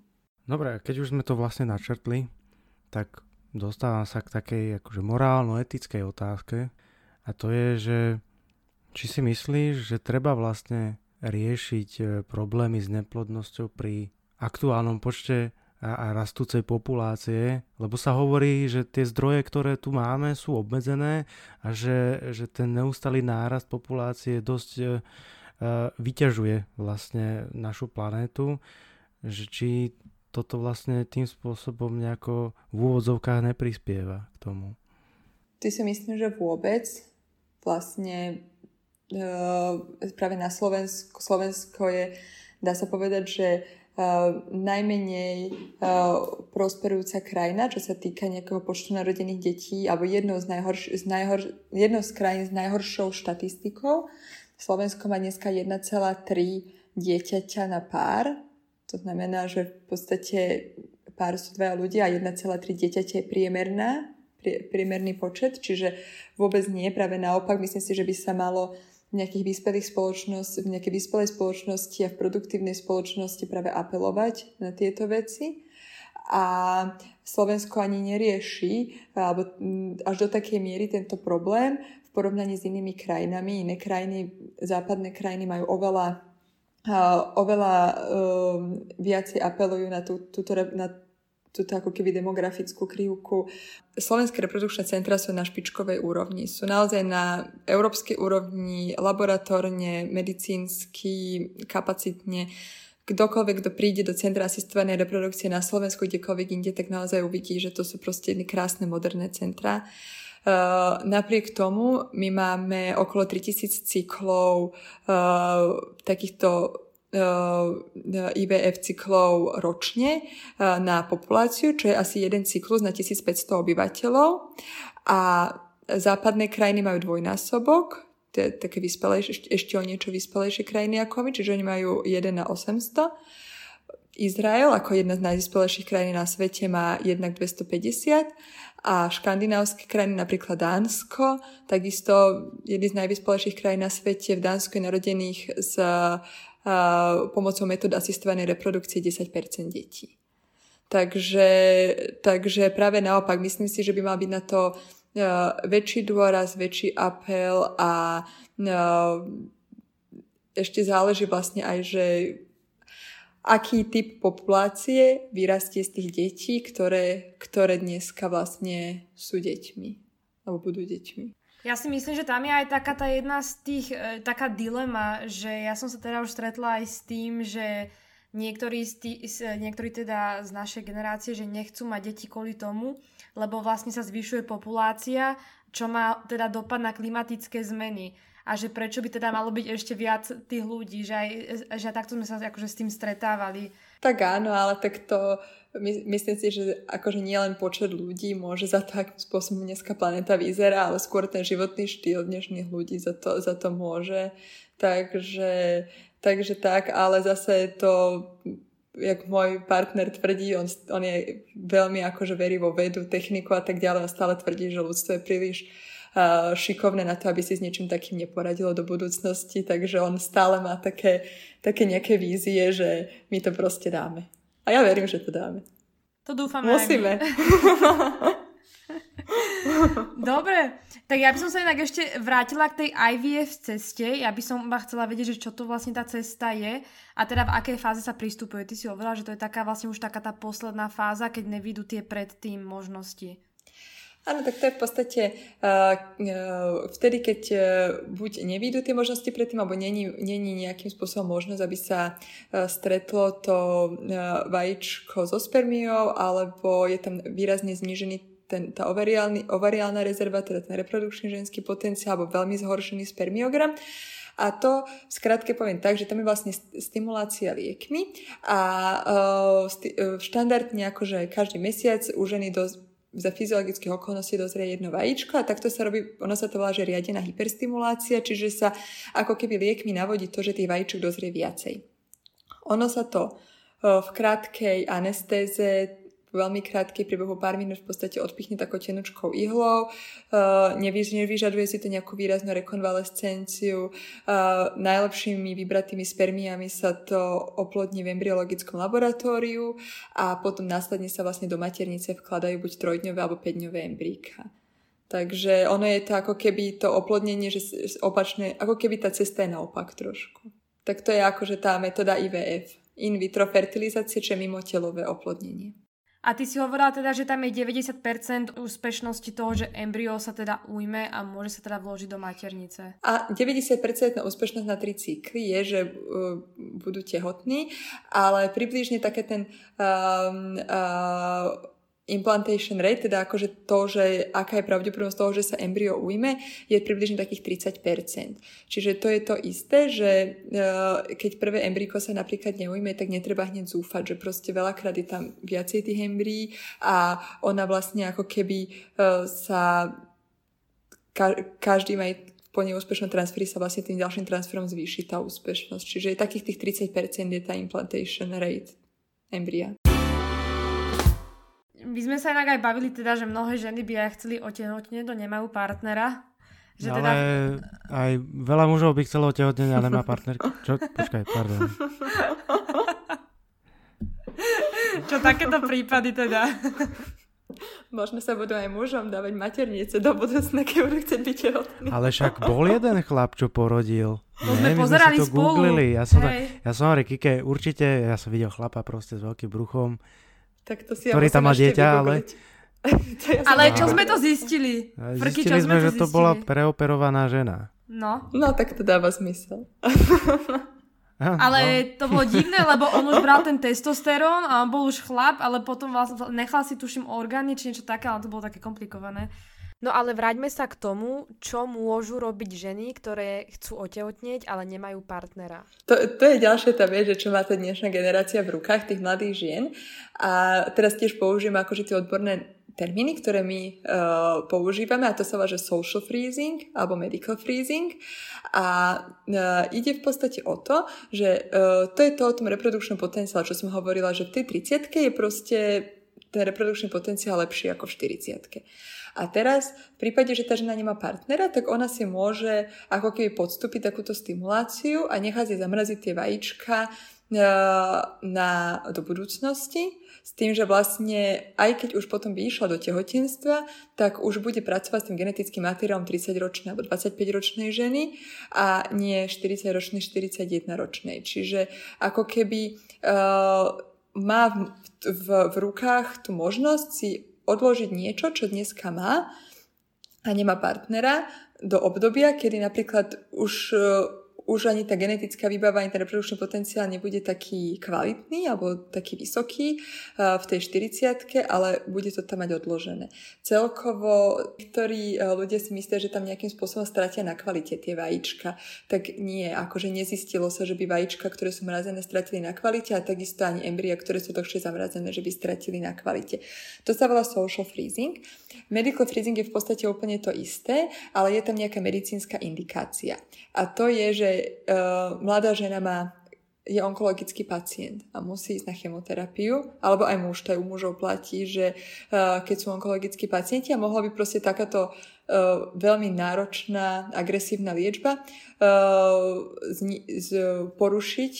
[SPEAKER 1] Dobre, keď už sme to vlastne načrtli, tak dostávam sa k takej akože morálno-etickej otázke a to je, že či si myslíš, že treba vlastne riešiť e, problémy s neplodnosťou pri aktuálnom počte a, rastúcej populácie, lebo sa hovorí, že tie zdroje, ktoré tu máme, sú obmedzené a že, že ten neustalý nárast populácie dosť uh, vyťažuje vlastne našu planétu, že či toto vlastne tým spôsobom nejako v úvodzovkách neprispieva k tomu.
[SPEAKER 3] ty si myslím, že vôbec vlastne práve na Slovensku, Slovensko je, dá sa povedať, že Uh, najmenej uh, prosperujúca krajina, čo sa týka nejakého počtu narodených detí, alebo jednou z, najhorš- z, najhor- jednou z krajín s najhoršou štatistikou. Slovensko má dneska 1,3 dieťaťa na pár. To znamená, že v podstate pár sú dvaja ľudia a 1,3 dieťaťa je priemerná, priemerný počet, čiže vôbec nie, práve naopak, myslím si, že by sa malo v nejakých vyspelých spoločnosti, v nejakej vyspelej spoločnosti a v produktívnej spoločnosti práve apelovať na tieto veci. A Slovensko ani nerieši, alebo mm, až do takej miery tento problém v porovnaní s inými krajinami. Iné krajiny, západné krajiny majú oveľa, oveľa um, viacej apelujú na, tú, túto, na túto ako keby demografickú krivku. Slovenské reprodukčné centra sú na špičkovej úrovni. Sú naozaj na európskej úrovni, laboratórne, medicínsky, kapacitne. Kdokoľvek, kto príde do Centra asistovanej reprodukcie na Slovensku, kdekoľvek inde, tak naozaj uvidí, že to sú proste krásne moderné centra. Uh, napriek tomu my máme okolo 3000 cyklov uh, takýchto IVF cyklov ročne eh, na populáciu, čo je asi jeden cyklus na 1500 obyvateľov. A západné krajiny majú dvojnásobok, také vyspelejšie, ešte o niečo vyspelejšie krajiny ako my, čiže oni majú 1 na 800. Izrael ako jedna z najvyspelejších krajín na svete má jednak 250 a škandinávské krajiny, napríklad Dánsko, takisto jedný z najvyspelejších krajín na svete. V Dánsku je narodených z pomocou metód asistovanej reprodukcie 10% detí. Takže, takže práve naopak, myslím si, že by mal byť na to uh, väčší dôraz, väčší apel a uh, ešte záleží vlastne aj, že aký typ populácie vyrastie z tých detí, ktoré, ktoré dneska vlastne sú deťmi alebo budú deťmi.
[SPEAKER 2] Ja si myslím, že tam je aj taká tá jedna z tých, e, taká dilema, že ja som sa teda už stretla aj s tým, že niektorí, z tý, niektorí teda z našej generácie, že nechcú mať deti kvôli tomu, lebo vlastne sa zvyšuje populácia, čo má teda dopad na klimatické zmeny a že prečo by teda malo byť ešte viac tých ľudí, že aj, že aj takto sme sa akože s tým stretávali.
[SPEAKER 3] Tak áno, ale tak to my, myslím si, že akože nielen počet ľudí môže za to, akým spôsobom dneska planéta vyzerá, ale skôr ten životný štýl dnešných ľudí za to, za to môže. Takže, takže tak, ale zase to jak môj partner tvrdí, on, on je veľmi akože verí vo vedu, techniku a tak ďalej, on stále tvrdí, že ľudstvo je príliš uh, šikovné na to, aby si s niečím takým neporadilo do budúcnosti, takže on stále má také, také nejaké vízie, že my to proste dáme. A ja verím, že to dáme.
[SPEAKER 2] To dúfame
[SPEAKER 3] Musíme.
[SPEAKER 2] Dobre, tak ja by som sa inak ešte vrátila k tej IVF ceste. Ja by som iba chcela vedieť, že čo to vlastne tá cesta je a teda v akej fáze sa pristupuje. Ty si hovorila, že to je taká vlastne už taká tá posledná fáza, keď nevidú tie predtým možnosti.
[SPEAKER 3] Áno, tak to je v podstate uh, uh, vtedy, keď uh, buď nevídu tie možnosti predtým, alebo není, nejakým spôsobom možnosť, aby sa stretlo to vajíčko so spermiou, alebo je tam výrazne znížený ten, tá ovariálna rezerva, teda ten reprodukčný ženský potenciál, alebo veľmi zhoršený spermiogram. A to skrátke poviem tak, že tam je vlastne stimulácia liekmi a uh, sti- uh, štandardne akože každý mesiac u ženy dosť za fyziologických okolností dozrie jedno vajíčko a takto sa robí, ono sa to volá, že riadená hyperstimulácia, čiže sa ako keby liekmi navodí to, že tých vajíčok dozrie viacej. Ono sa to v krátkej anestéze veľmi krátky, priebehu pár minút v podstate odpichne takou tenučkou ihlou, uh, nevyžaduje si to nejakú výraznú rekonvalescenciu, uh, najlepšími vybratými spermiami sa to oplodní v embryologickom laboratóriu a potom následne sa vlastne do maternice vkladajú buď trojdňové alebo 5-dňové embríka. Takže ono je to ako keby to oplodnenie, že opačné, ako keby tá cesta je naopak trošku. Tak to je akože tá metóda IVF, in vitro fertilizácie, čo je mimo telové oplodnenie.
[SPEAKER 2] A ty si hovorila teda, že tam je 90% úspešnosti toho, že embryo sa teda ujme a môže sa teda vložiť do maternice.
[SPEAKER 3] A 90% úspešnosť na tri cykly je, že uh, budú tehotní, ale približne také ten um, uh, implantation rate, teda akože to, že aká je pravdepodobnosť toho, že sa embryo ujme, je približne takých 30%. Čiže to je to isté, že uh, keď prvé embryko sa napríklad neujme, tak netreba hneď zúfať, že proste veľakrát je tam viacej tých embryí a ona vlastne ako keby uh, sa ka- každý aj po neúspešnom transferi sa vlastne tým ďalším transferom zvýši tá úspešnosť. Čiže takých tých 30% je tá implantation rate embrya
[SPEAKER 2] my sme sa inak aj bavili teda, že mnohé ženy by aj chceli otehotnieť, to nemajú partnera.
[SPEAKER 1] Že ale teda... aj veľa mužov by chcelo otehotnieť, ale nemá partnerku. Čo? Počkaj, pardon.
[SPEAKER 2] Čo takéto prípady teda?
[SPEAKER 3] Možno sa budú aj mužom dávať maternice do budúcna, keď budú chcieť byť tehotný.
[SPEAKER 1] Ale však bol jeden chlap, čo porodil.
[SPEAKER 2] To Nie, sme pozerali sme si to spolu. googlili.
[SPEAKER 1] Ja som, ja som hovoril, Kike, určite, ja som videl chlapa proste s veľkým bruchom
[SPEAKER 3] tak to si
[SPEAKER 1] ktorý ja tam má dieťa, ale...
[SPEAKER 2] ja ale čo sme to zistili?
[SPEAKER 1] Frky, zistili čo sme to že zistili? to bola preoperovaná žena.
[SPEAKER 2] No.
[SPEAKER 3] No, tak to dáva zmysel.
[SPEAKER 2] ale no. to bolo divné, lebo on už bral ten testosterón a on bol už chlap, ale potom vlastne nechal si tuším orgány či niečo také, ale to bolo také komplikované. No ale vráťme sa k tomu, čo môžu robiť ženy, ktoré chcú otehotnieť, ale nemajú partnera.
[SPEAKER 3] To, to je ďalšia tá vec, že čo má tá dnešná generácia v rukách tých mladých žien. A teraz tiež použijem akože tie odborné termíny, ktoré my uh, používame a to sa volá, že social freezing alebo medical freezing a uh, ide v podstate o to, že uh, to je to o tom reprodukčnom potenciále, čo som hovorila, že v tej 30 je proste ten reprodukčný potenciál lepší ako v 40 a teraz v prípade, že tá žena nemá partnera, tak ona si môže ako keby podstúpiť takúto stimuláciu a nechať si zamraziť tie vajíčka e, na, do budúcnosti s tým, že vlastne aj keď už potom by išla do tehotenstva, tak už bude pracovať s tým genetickým materiálom 30-ročnej alebo 25-ročnej ženy a nie 40-ročnej, 41-ročnej. Čiže ako keby uh, má v, v, v rukách tú možnosť si odložiť niečo, čo dneska má a nemá partnera do obdobia, kedy napríklad už už ani tá genetická výbava, ani ten reprodukčný potenciál nebude taký kvalitný alebo taký vysoký v tej 40 ale bude to tam mať odložené. Celkovo niektorí ľudia si myslia, že tam nejakým spôsobom stratia na kvalite tie vajíčka. Tak nie, akože nezistilo sa, že by vajíčka, ktoré sú mrazené, stratili na kvalite a takisto ani embria, ktoré sú dlhšie zamrazené, že by stratili na kvalite. To sa volá social freezing. Medical freezing je v podstate úplne to isté, ale je tam nejaká medicínska indikácia. A to je, že uh, mladá žena má je onkologický pacient a musí ísť na chemoterapiu, alebo aj muž, to aj u mužov platí, že uh, keď sú onkologickí pacienti a mohla by proste takáto uh, veľmi náročná, agresívna liečba uh, z, z, porušiť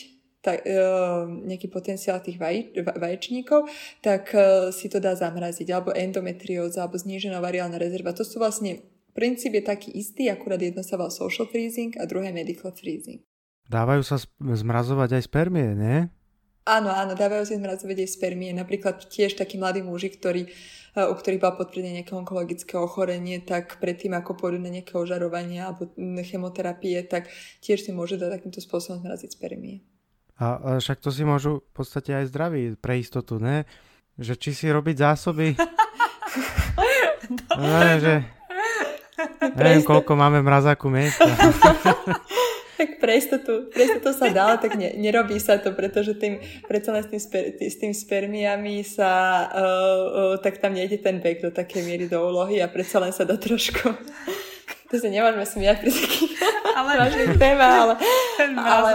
[SPEAKER 3] tak, uh, nejaký potenciál tých vaj, vaječníkov, tak uh, si to dá zamraziť, alebo endometrióza, alebo znížená variálna rezerva. To sú vlastne Princíp je taký istý, akurát jedno sa volá social freezing a druhé medical freezing.
[SPEAKER 1] Dávajú sa zmrazovať aj spermie, nie?
[SPEAKER 3] Áno, áno, dávajú sa zmrazovať aj spermie. Napríklad tiež takí mladí muži, ktorí, e, u ktorých bola potvrdené nejaké onkologické ochorenie, tak predtým, ako pôjdu na nejaké ožarovanie alebo chemoterapie, tak tiež si môžu dať takýmto spôsobom zmraziť spermie.
[SPEAKER 1] A, a však to si môžu v podstate aj zdraví pre istotu, ne? Že či si robiť zásoby... no, že Neviem, koľko máme mrazáku miesta.
[SPEAKER 3] tak pre istotu, pre istotu sa dá, tak ne, nerobí sa to, pretože tým, predsa len s tým, sper, tý, s tým spermiami sa, uh, uh, tak tam nejde ten vek do takej miery do úlohy a predsa len sa dá trošku to sa nemôžeme smiať pri takých ale, vážnych témach, ale, ale,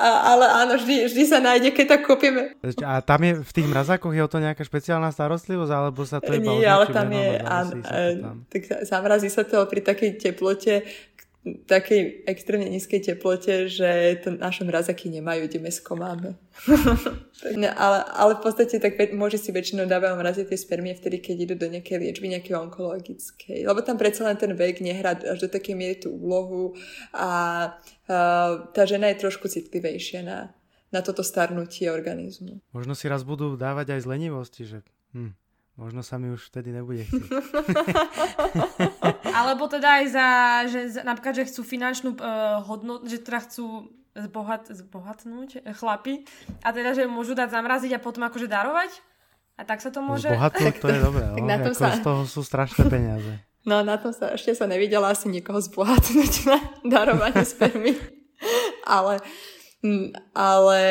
[SPEAKER 3] ale, áno, vždy, vždy sa nájde, keď to kúpime.
[SPEAKER 1] A tam je, v tých mrazákoch je o to nejaká špeciálna starostlivosť, alebo sa to iba
[SPEAKER 3] Nie, ale tam je, áno, tak zamrazí sa to pri takej teplote, takej extrémne nízkej teplote, že to naše mrazaky nemajú, kde mesko máme. no, ale, ale v podstate tak môže si väčšinou dávajú mraziť tie spermie vtedy, keď idú do nejakej liečby, nejakej onkologickej. Lebo tam predsa len ten vek nehrá až do takej miery tú úlohu a, a tá žena je trošku citlivejšia na, na toto starnutie organizmu.
[SPEAKER 1] Možno si raz budú dávať aj z lenivosti, že hm, Možno sa mi už vtedy nebude chcieť.
[SPEAKER 2] Alebo teda aj za, že napríklad, že chcú finančnú uh, hodnotu, že teda chcú zbohat, zbohatnúť uh, chlapi a teda, že môžu dať zamraziť a potom akože darovať? A tak sa to môže...
[SPEAKER 1] Zbohatnúť to je dobré,
[SPEAKER 3] tak na tom
[SPEAKER 1] ako sa... z toho sú strašné peniaze.
[SPEAKER 3] No na tom sa ešte sa nevidela asi niekoho zbohatnúť na darovanie spermy. ale, ale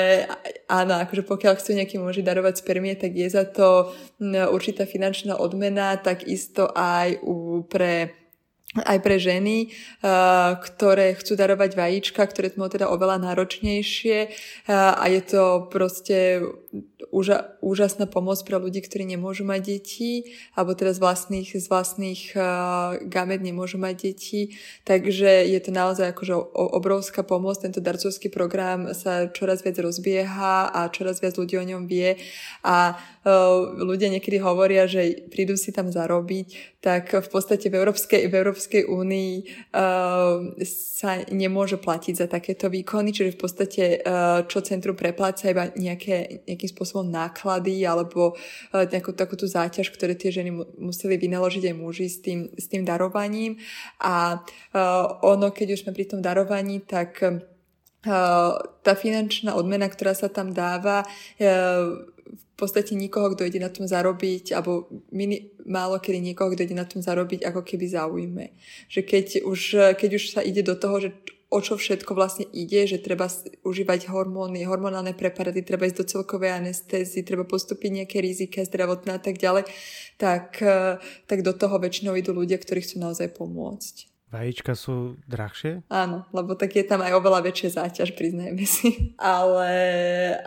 [SPEAKER 3] áno, akože pokiaľ chcú nejaký muži darovať spermie, tak je za to mm, určitá finančná odmena, takisto aj u, pre aj pre ženy, uh, ktoré chcú darovať vajíčka, ktoré sú teda oveľa náročnejšie uh, a je to proste úža, úžasná pomoc pre ľudí, ktorí nemôžu mať deti, alebo teda z vlastných, z vlastných uh, gamet nemôžu mať deti. Takže je to naozaj akože obrovská pomoc. Tento darcovský program sa čoraz viac rozbieha a čoraz viac ľudí o ňom vie. A uh, ľudia niekedy hovoria, že prídu si tam zarobiť, tak v podstate v Európskej, v Európskej únii uh, sa nemôže platiť za takéto výkony, čiže v podstate uh, čo centrum prepláca iba nejaké, nejakým spôsobom náklady alebo e, nejakú takúto záťaž, ktoré tie ženy museli vynaložiť aj muži s tým, s tým darovaním. A uh, ono, keď už sme pri tom darovaní, tak uh, tá finančná odmena, ktorá sa tam dáva, v podstate nikoho, kto ide na tom zarobiť, alebo mini, málo kedy niekoho, kto ide na tom zarobiť, ako keby zaujme. Že keď už, keď už sa ide do toho, že o čo všetko vlastne ide, že treba užívať hormóny, hormonálne preparaty, treba ísť do celkovej anestézy, treba postúpiť nejaké rizika zdravotné a tak ďalej, tak, eh, tak do toho väčšinou idú ľudia, ktorí chcú naozaj pomôcť.
[SPEAKER 1] Vajíčka sú drahšie?
[SPEAKER 3] Áno, lebo tak je tam aj oveľa väčšia záťaž, priznajme si. Ale,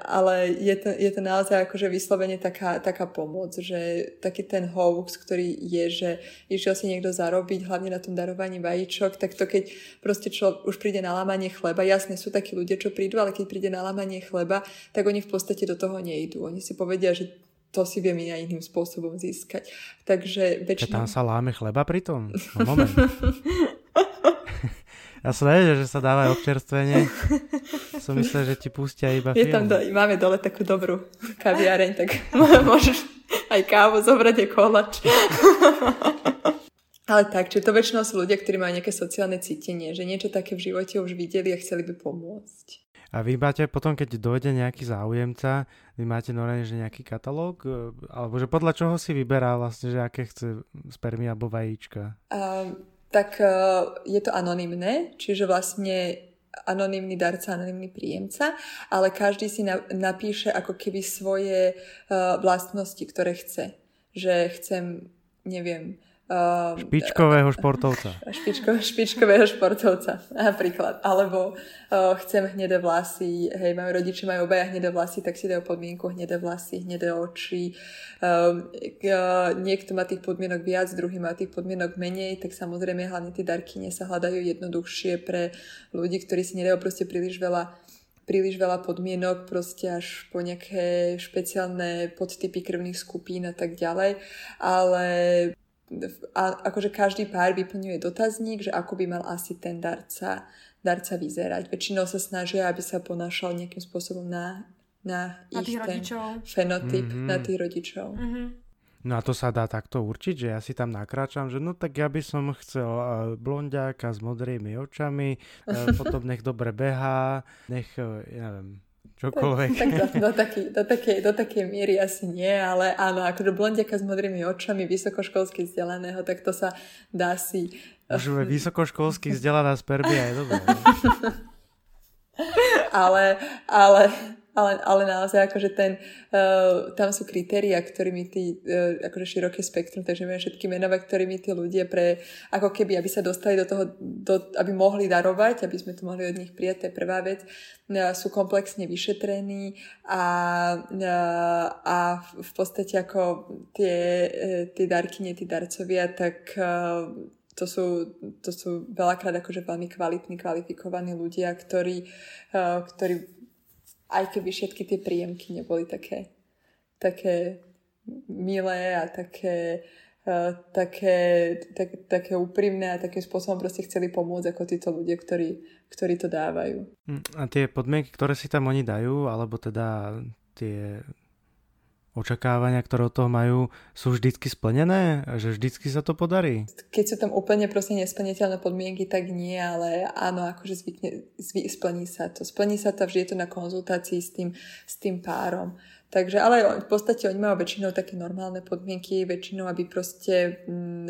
[SPEAKER 3] ale je, to, je to naozaj akože vyslovene taká, taká pomoc, že taký ten hoax, ktorý je, že išiel si niekto zarobiť, hlavne na tom darovaní vajíčok, tak to keď proste čo už príde na lámanie chleba, jasne sú takí ľudia, čo prídu, ale keď príde na lámanie chleba, tak oni v podstate do toho nejdú. Oni si povedia, že to si viem aj iným spôsobom získať. Takže väčšinou...
[SPEAKER 1] tam sa láme chleba pritom? No moment. ja som nevedel, že sa dáva občerstvenie. Som myslel, že ti pustia iba
[SPEAKER 3] Je tam do, máme dole takú dobrú kaviareň, tak môžeš aj kávu zobrať aj kolač. Ale tak, čiže to väčšinou sú ľudia, ktorí majú nejaké sociálne cítenie, že niečo také v živote už videli a chceli by pomôcť.
[SPEAKER 1] A vy máte potom, keď dojde nejaký záujemca, vy máte normálne, že nejaký katalóg? E, alebo že podľa čoho si vyberá vlastne, že aké chce spermia alebo vajíčka?
[SPEAKER 3] Uh, tak uh, je to anonymné, čiže vlastne anonymný darca, anonymný príjemca, ale každý si na, napíše ako keby svoje uh, vlastnosti, ktoré chce. Že chcem, neviem,
[SPEAKER 1] Uh, špičkového športovca.
[SPEAKER 3] Špičko, špičkového športovca, napríklad. Alebo uh, chcem hnedé vlasy, hej, majú rodiči, majú obaja hnedé vlasy, tak si dajú podmienku hnedé vlasy, hnedé oči. Uh, uh, niekto má tých podmienok viac, druhý má tých podmienok menej, tak samozrejme hlavne tie darkyne sa hľadajú jednoduchšie pre ľudí, ktorí si nedajú proste príliš veľa príliš veľa podmienok, proste až po nejaké špeciálne podtypy krvných skupín a tak ďalej. Ale a akože každý pár vyplňuje dotazník, že ako by mal asi ten darca, darca vyzerať. Väčšinou sa snažia, aby sa ponášal nejakým spôsobom na, na,
[SPEAKER 2] na ich ten rodičov.
[SPEAKER 3] fenotyp, mm-hmm. na tých rodičov.
[SPEAKER 2] Mm-hmm.
[SPEAKER 1] No a to sa dá takto určiť, že ja si tam nakráčam, že no tak ja by som chcel uh, blondiáka s modrými očami, uh, potom nech dobre behá, nech, uh, ja neviem, čokoľvek.
[SPEAKER 3] Tak, tak do, do, takej, do, takej, do takej miery asi nie, ale áno, akože blondiaka s modrými očami, vysokoškolsky vzdelaného, tak to sa dá si...
[SPEAKER 1] Už vysokoškolsky vzdelaná spermia je dobré.
[SPEAKER 3] ale, ale ale, ale naozaj akože ten, uh, tam sú kritéria, ktorými tí, uh, akože široké spektrum, takže vieme všetky menové, ktorými tí ľudia pre, ako keby, aby sa dostali do toho, do, aby mohli darovať, aby sme to mohli od nich prijať, to je prvá vec, uh, sú komplexne vyšetrení a, uh, a v podstate ako tie, uh, tie darkyne, tí darcovia, tak uh, to sú, to sú veľakrát akože veľmi kvalitní, kvalifikovaní ľudia, ktorí, ktorí aj keby všetky tie príjemky neboli také, také milé a také, uh, také, tak, také úprimné a takým spôsobom proste chceli pomôcť ako títo ľudia, ktorí, ktorí to dávajú.
[SPEAKER 1] Hm, a tie podmienky, ktoré si tam oni dajú, alebo teda tie očakávania, ktoré od toho majú, sú vždycky splnené? Že vždycky sa to podarí?
[SPEAKER 3] Keď sú tam úplne proste nesplniteľné podmienky, tak nie, ale áno, akože zvykne, zvy, splní sa to. Splní sa to, vždy je to na konzultácii s tým, s tým párom. Takže, ale v podstate oni majú väčšinou také normálne podmienky, väčšinou, aby proste mm,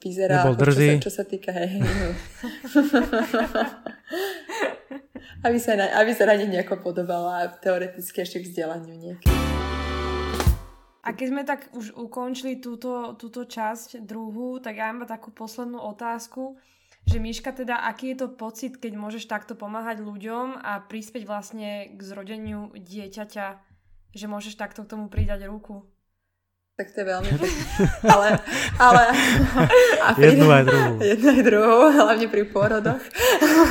[SPEAKER 3] vyzerá,
[SPEAKER 1] čo sa,
[SPEAKER 3] čo sa týka hej, no. aby, sa na, aby sa na nich nejako podobala teoreticky ešte k vzdelaniu niekedy.
[SPEAKER 2] A keď sme tak už ukončili túto, túto časť druhú, tak ja mám takú poslednú otázku, že Miška, teda aký je to pocit, keď môžeš takto pomáhať ľuďom a prispieť vlastne k zrodeniu dieťaťa, že môžeš takto k tomu pridať ruku?
[SPEAKER 3] Tak to je veľmi ale, ale
[SPEAKER 1] a pri, jednu aj druhú.
[SPEAKER 3] Jednu aj druhú, hlavne pri pôrodoch.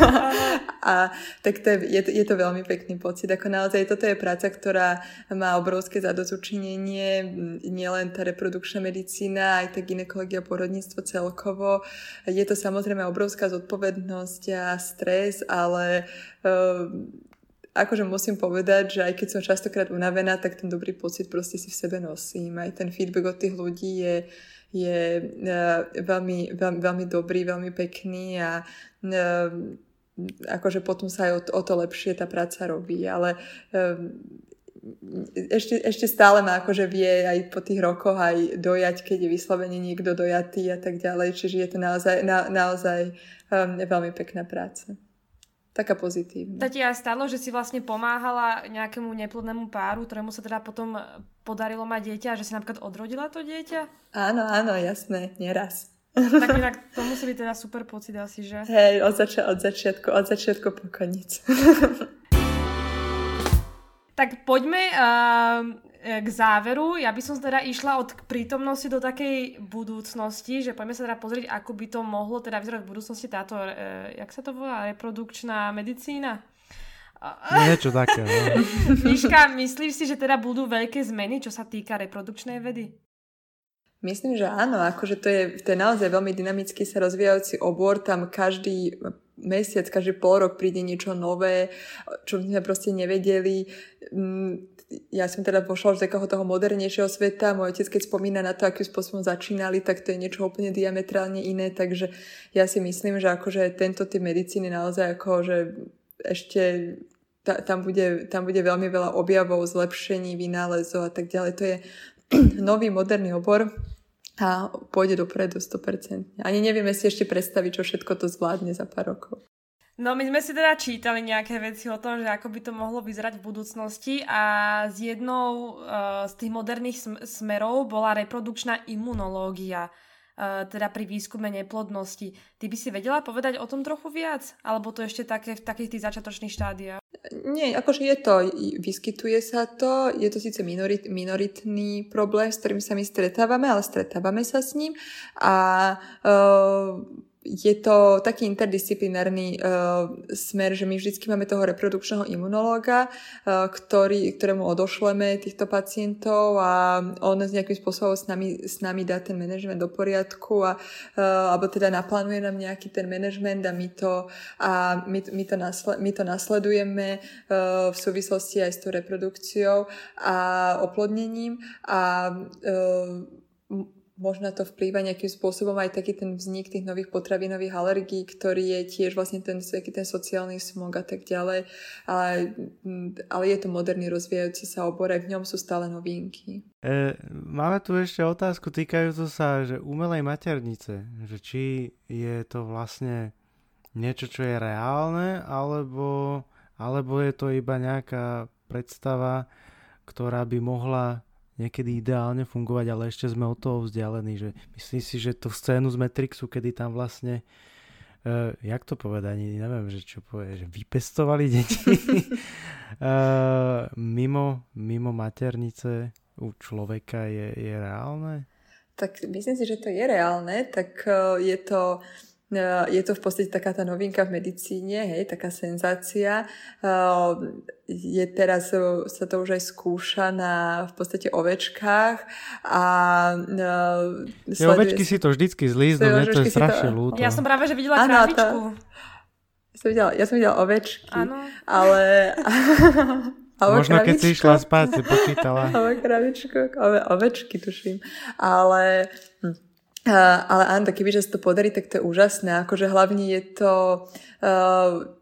[SPEAKER 3] a tak to je, je, je to veľmi pekný pocit. Ako naozaj toto je práca, ktorá má obrovské zadozučinenie, nielen tá reprodukčná medicína, aj tá ginekológia, porodníctvo celkovo. Je to samozrejme obrovská zodpovednosť a stres, ale uh, akože musím povedať, že aj keď som častokrát unavená, tak ten dobrý pocit proste si v sebe nosím. Aj ten feedback od tých ľudí je, je uh, veľmi, veľmi, veľmi dobrý, veľmi pekný a uh, akože potom sa aj o, o to lepšie tá práca robí. Ale uh, ešte, ešte stále ma akože vie aj po tých rokoch aj dojať, keď je vyslovene niekto dojatý a tak ďalej. Čiže je to naozaj, na, naozaj um, veľmi pekná práca taká pozitívna.
[SPEAKER 2] To ti aj stalo, že si vlastne pomáhala nejakému neplodnému páru, ktorému sa teda potom podarilo mať dieťa a že si napríklad odrodila to dieťa?
[SPEAKER 3] Áno, áno, jasné, neraz.
[SPEAKER 2] Tak inak to musí byť teda super pocit asi, že?
[SPEAKER 3] Hej, od, zač- od začiatku, od začiatku po koniec.
[SPEAKER 2] tak poďme uh, k záveru, ja by som teda išla od prítomnosti do takej budúcnosti, že poďme sa teda pozrieť, ako by to mohlo teda vyzerať v budúcnosti táto, e, jak sa to volá, reprodukčná medicína?
[SPEAKER 1] Niečo také. No.
[SPEAKER 2] Miška, myslíš si, že teda budú veľké zmeny, čo sa týka reprodukčnej vedy?
[SPEAKER 3] Myslím, že áno, akože to je, to je naozaj veľmi dynamicky sa rozvíjajúci obor, tam každý mesiac, každý pol rok príde niečo nové, čo sme proste nevedeli mm, ja som teda pošla z takého toho modernejšieho sveta. Môj otec, keď spomína na to, akým spôsobom začínali, tak to je niečo úplne diametrálne iné. Takže ja si myslím, že akože tento typ medicíny naozaj ako, že ešte ta, tam, bude, tam bude veľmi veľa objavov, zlepšení, vynálezov a tak ďalej. To je nový moderný obor a pôjde dopredu 100%. Ani nevieme si ešte predstaviť, čo všetko to zvládne za pár rokov.
[SPEAKER 2] No my sme si teda čítali nejaké veci o tom, že ako by to mohlo vyzerať v budúcnosti a z jednou uh, z tých moderných sm- smerov bola reprodukčná imunológia, teda pri výskume neplodnosti. Ty by si vedela povedať o tom trochu viac? Alebo to ešte také v takých tých začiatočných štádiách?
[SPEAKER 3] Nie, akože je to, vyskytuje sa to, je to síce minorit, minoritný problém, s ktorým sa my stretávame, ale stretávame sa s ním a uh, je to taký interdisciplinárny uh, smer, že my vždycky máme toho reprodukčného imunológa, uh, ktorý, ktorému odošleme týchto pacientov a on nejakým spôsobom s nami, s nami dá ten manažment do poriadku a, uh, alebo teda naplánuje nám nejaký ten manažment a my to, a my, my to, nasle, my to nasledujeme uh, v súvislosti aj s tou reprodukciou a oplodnením a uh, možno to vplýva nejakým spôsobom aj taký ten vznik tých nových potravinových alergií, ktorý je tiež vlastne ten, ten sociálny smog a tak ďalej. Ale, ale je to moderný rozvíjajúci sa obor, aj v ňom sú stále novinky.
[SPEAKER 1] E, máme tu ešte otázku týkajúcu sa že umelej maternice. Že či je to vlastne niečo, čo je reálne, alebo, alebo je to iba nejaká predstava, ktorá by mohla niekedy ideálne fungovať, ale ešte sme od toho vzdialení, že myslím si, že tú scénu z Matrixu, kedy tam vlastne uh, jak to povedať, ani neviem, že čo povie, že vypestovali deti uh, mimo, mimo maternice u človeka je, je reálne?
[SPEAKER 3] Tak myslím si, že to je reálne, tak uh, je to je to v podstate taká tá novinka v medicíne, hej, taká senzácia. Eh, je teraz, eh, sa to už aj skúša na v podstate ovečkách a
[SPEAKER 1] Tie ovečky si to vždycky zlíznú, mne to je strašne to... ľúto.
[SPEAKER 2] Ja som práve, že videla ano, krávičku. To...
[SPEAKER 3] Ja som videla, ja som videla ovečky, ano. ale...
[SPEAKER 1] Možno keď si išla spať, si počítala.
[SPEAKER 3] Ove kravičku, ove, ovečky tuším. Ale hm ale áno, kebyže sa to podarí, tak to je úžasné. Akože hlavne je to,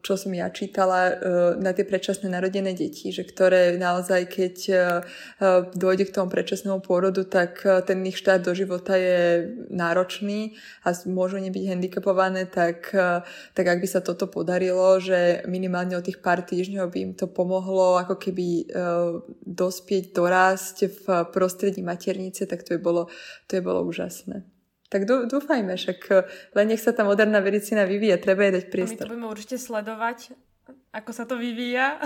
[SPEAKER 3] čo som ja čítala, na tie predčasné narodené deti, že ktoré naozaj, keď dôjde k tomu predčasnému pôrodu, tak ten ich štát do života je náročný a môžu nebyť handicapované, tak, tak ak by sa toto podarilo, že minimálne od tých pár týždňov by im to pomohlo ako keby dospieť, dorásť v prostredí maternice, tak to je bolo, to je bolo úžasné. Tak dúfajme, však eh, len nech sa tá moderná medicína vyvíja, treba jej dať priestor.
[SPEAKER 2] A my to budeme určite sledovať, ako sa to vyvíja.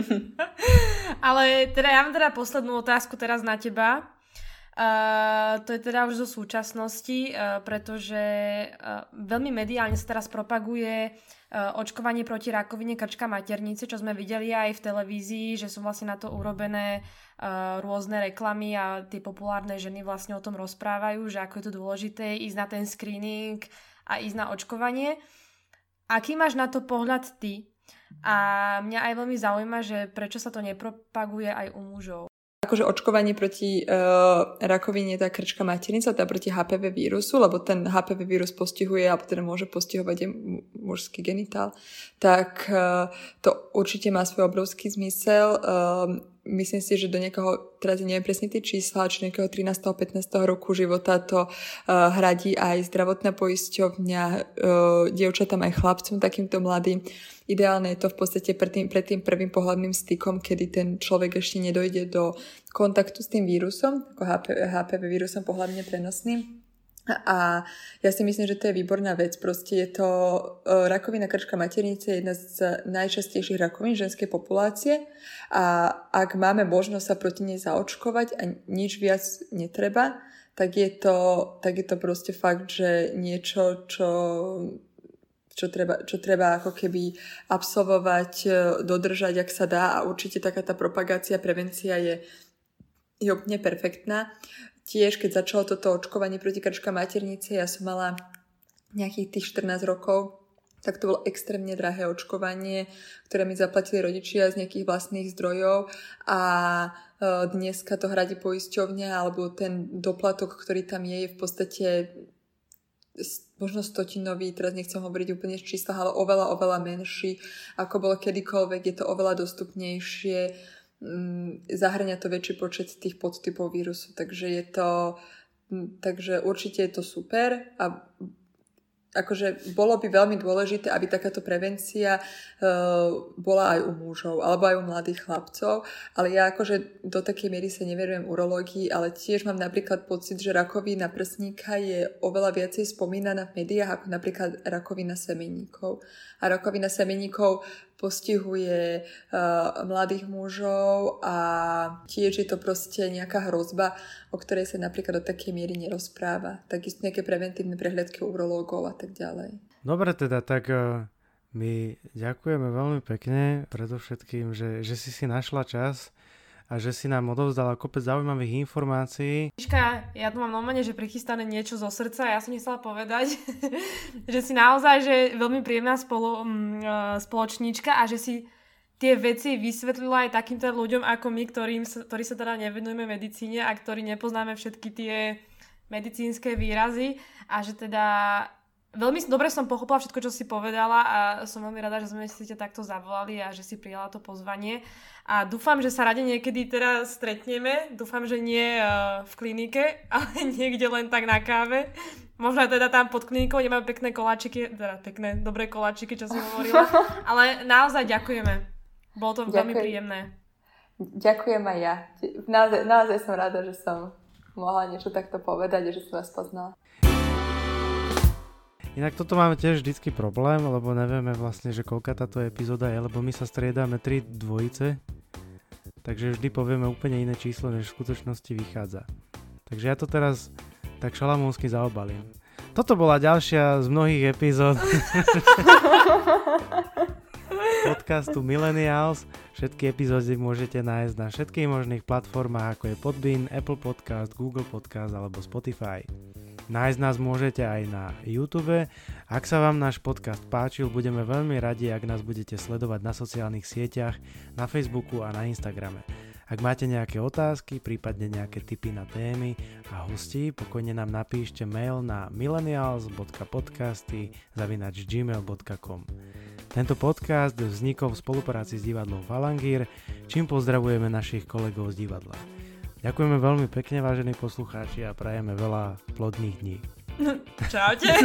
[SPEAKER 2] Ale teda ja mám teda poslednú otázku teraz na teba. Uh, to je teda už zo súčasnosti, uh, pretože uh, veľmi mediálne sa teraz propaguje očkovanie proti rakovine krčka maternice, čo sme videli aj v televízii, že sú vlastne na to urobené uh, rôzne reklamy a tie populárne ženy vlastne o tom rozprávajú, že ako je to dôležité ísť na ten screening a ísť na očkovanie. Aký máš na to pohľad ty? A mňa aj veľmi zaujíma, že prečo sa to nepropaguje aj u mužov
[SPEAKER 3] akože očkovanie proti uh, rakovine, tá krčka maternica, teda proti HPV vírusu, lebo ten HPV vírus postihuje, alebo teda môže postihovať aj mužský genitál, tak uh, to určite má svoj obrovský zmysel. Uh, myslím si, že do niekoho, teraz neviem presne tie čísla, či nejakého 13. 15. roku života to uh, hradí aj zdravotná poisťovňa uh, dievčatám aj chlapcom takýmto mladým. Ideálne je to v podstate pred tým, pred tým prvým pohľadným stykom, kedy ten človek ešte nedojde do kontaktu s tým vírusom, ako HPV, HPV vírusom pohľadne prenosným. A ja si myslím, že to je výborná vec. Proste je to uh, rakovina krčka maternice, jedna z najčastejších rakovín ženskej populácie a ak máme možnosť sa proti nej zaočkovať a nič viac netreba, tak je to, tak je to proste fakt, že niečo, čo čo treba, čo treba ako keby absolvovať, e, dodržať, ak sa dá a určite taká tá propagácia, prevencia je, je úplne perfektná. Tiež, keď začalo toto očkovanie proti krčka maternice, ja som mala nejakých tých 14 rokov, tak to bolo extrémne drahé očkovanie, ktoré mi zaplatili rodičia z nejakých vlastných zdrojov a e, dneska to hradí poisťovňa alebo ten doplatok, ktorý tam je, je v podstate možno stotinový, teraz nechcem hovoriť úplne z čísla, ale oveľa, oveľa menší, ako bolo kedykoľvek, je to oveľa dostupnejšie, mm, zahrania to väčší počet tých podtypov vírusu, takže je to, mm, takže určite je to super a akože bolo by veľmi dôležité, aby takáto prevencia uh, bola aj u mužov alebo aj u mladých chlapcov, ale ja akože do takej miery sa neverujem urológii, ale tiež mám napríklad pocit, že rakovina prsníka je oveľa viacej spomínaná v médiách ako napríklad rakovina semeníkov. A rakovina semeníkov postihuje uh, mladých mužov a tiež je to proste nejaká hrozba, o ktorej sa napríklad do takej miery nerozpráva. Takisto nejaké preventívne prehľadky urológov a tak ďalej.
[SPEAKER 1] Dobre teda, tak uh, my ďakujeme veľmi pekne, predovšetkým, že, že si si našla čas a že si nám odovzdala kopec zaujímavých informácií.
[SPEAKER 2] Miška, ja tu mám normálne, že prichystané niečo zo srdca. Ja som nechcela povedať, že si naozaj že veľmi príjemná spolo, mm, e, spoločníčka a že si tie veci vysvetlila aj takýmto ľuďom ako my, ktorým, ktorí sa teda nevenujeme medicíne a ktorí nepoznáme všetky tie medicínske výrazy a že teda veľmi dobre som pochopila všetko, čo si povedala a som veľmi rada, že sme si ťa takto zavolali a že si prijala to pozvanie. A dúfam, že sa rade niekedy teraz stretneme. Dúfam, že nie uh, v klinike, ale niekde len tak na káve. Možno aj teda tam pod klinikou nemáme pekné koláčiky, teda pekné, dobré koláčiky, čo si hovorila. Ale naozaj ďakujeme. Bolo to Ďakujem. veľmi príjemné.
[SPEAKER 3] Ďakujem aj ja. Naozaj, naozaj som rada, že som mohla niečo takto povedať a že som vás poznala.
[SPEAKER 1] Inak toto máme tiež vždycky problém, lebo nevieme vlastne, že koľka táto epizóda je, lebo my sa striedame tri dvojice, takže vždy povieme úplne iné číslo, než v skutočnosti vychádza. Takže ja to teraz tak šalamúnsky zaobalím. Toto bola ďalšia z mnohých epizód podcastu Millennials. Všetky epizódy môžete nájsť na všetkých možných platformách, ako je Podbean, Apple Podcast, Google Podcast alebo Spotify. Nájsť nás môžete aj na YouTube. Ak sa vám náš podcast páčil, budeme veľmi radi, ak nás budete sledovať na sociálnych sieťach, na Facebooku a na Instagrame. Ak máte nejaké otázky, prípadne nejaké tipy na témy a hosti, pokojne nám napíšte mail na millennials.podcasty.gmail.com Tento podcast vznikol v spolupráci s divadlom Falangír, čím pozdravujeme našich kolegov z divadla. Ďakujeme veľmi pekne, vážení poslucháči, a prajeme veľa plodných dní.
[SPEAKER 2] Čaute.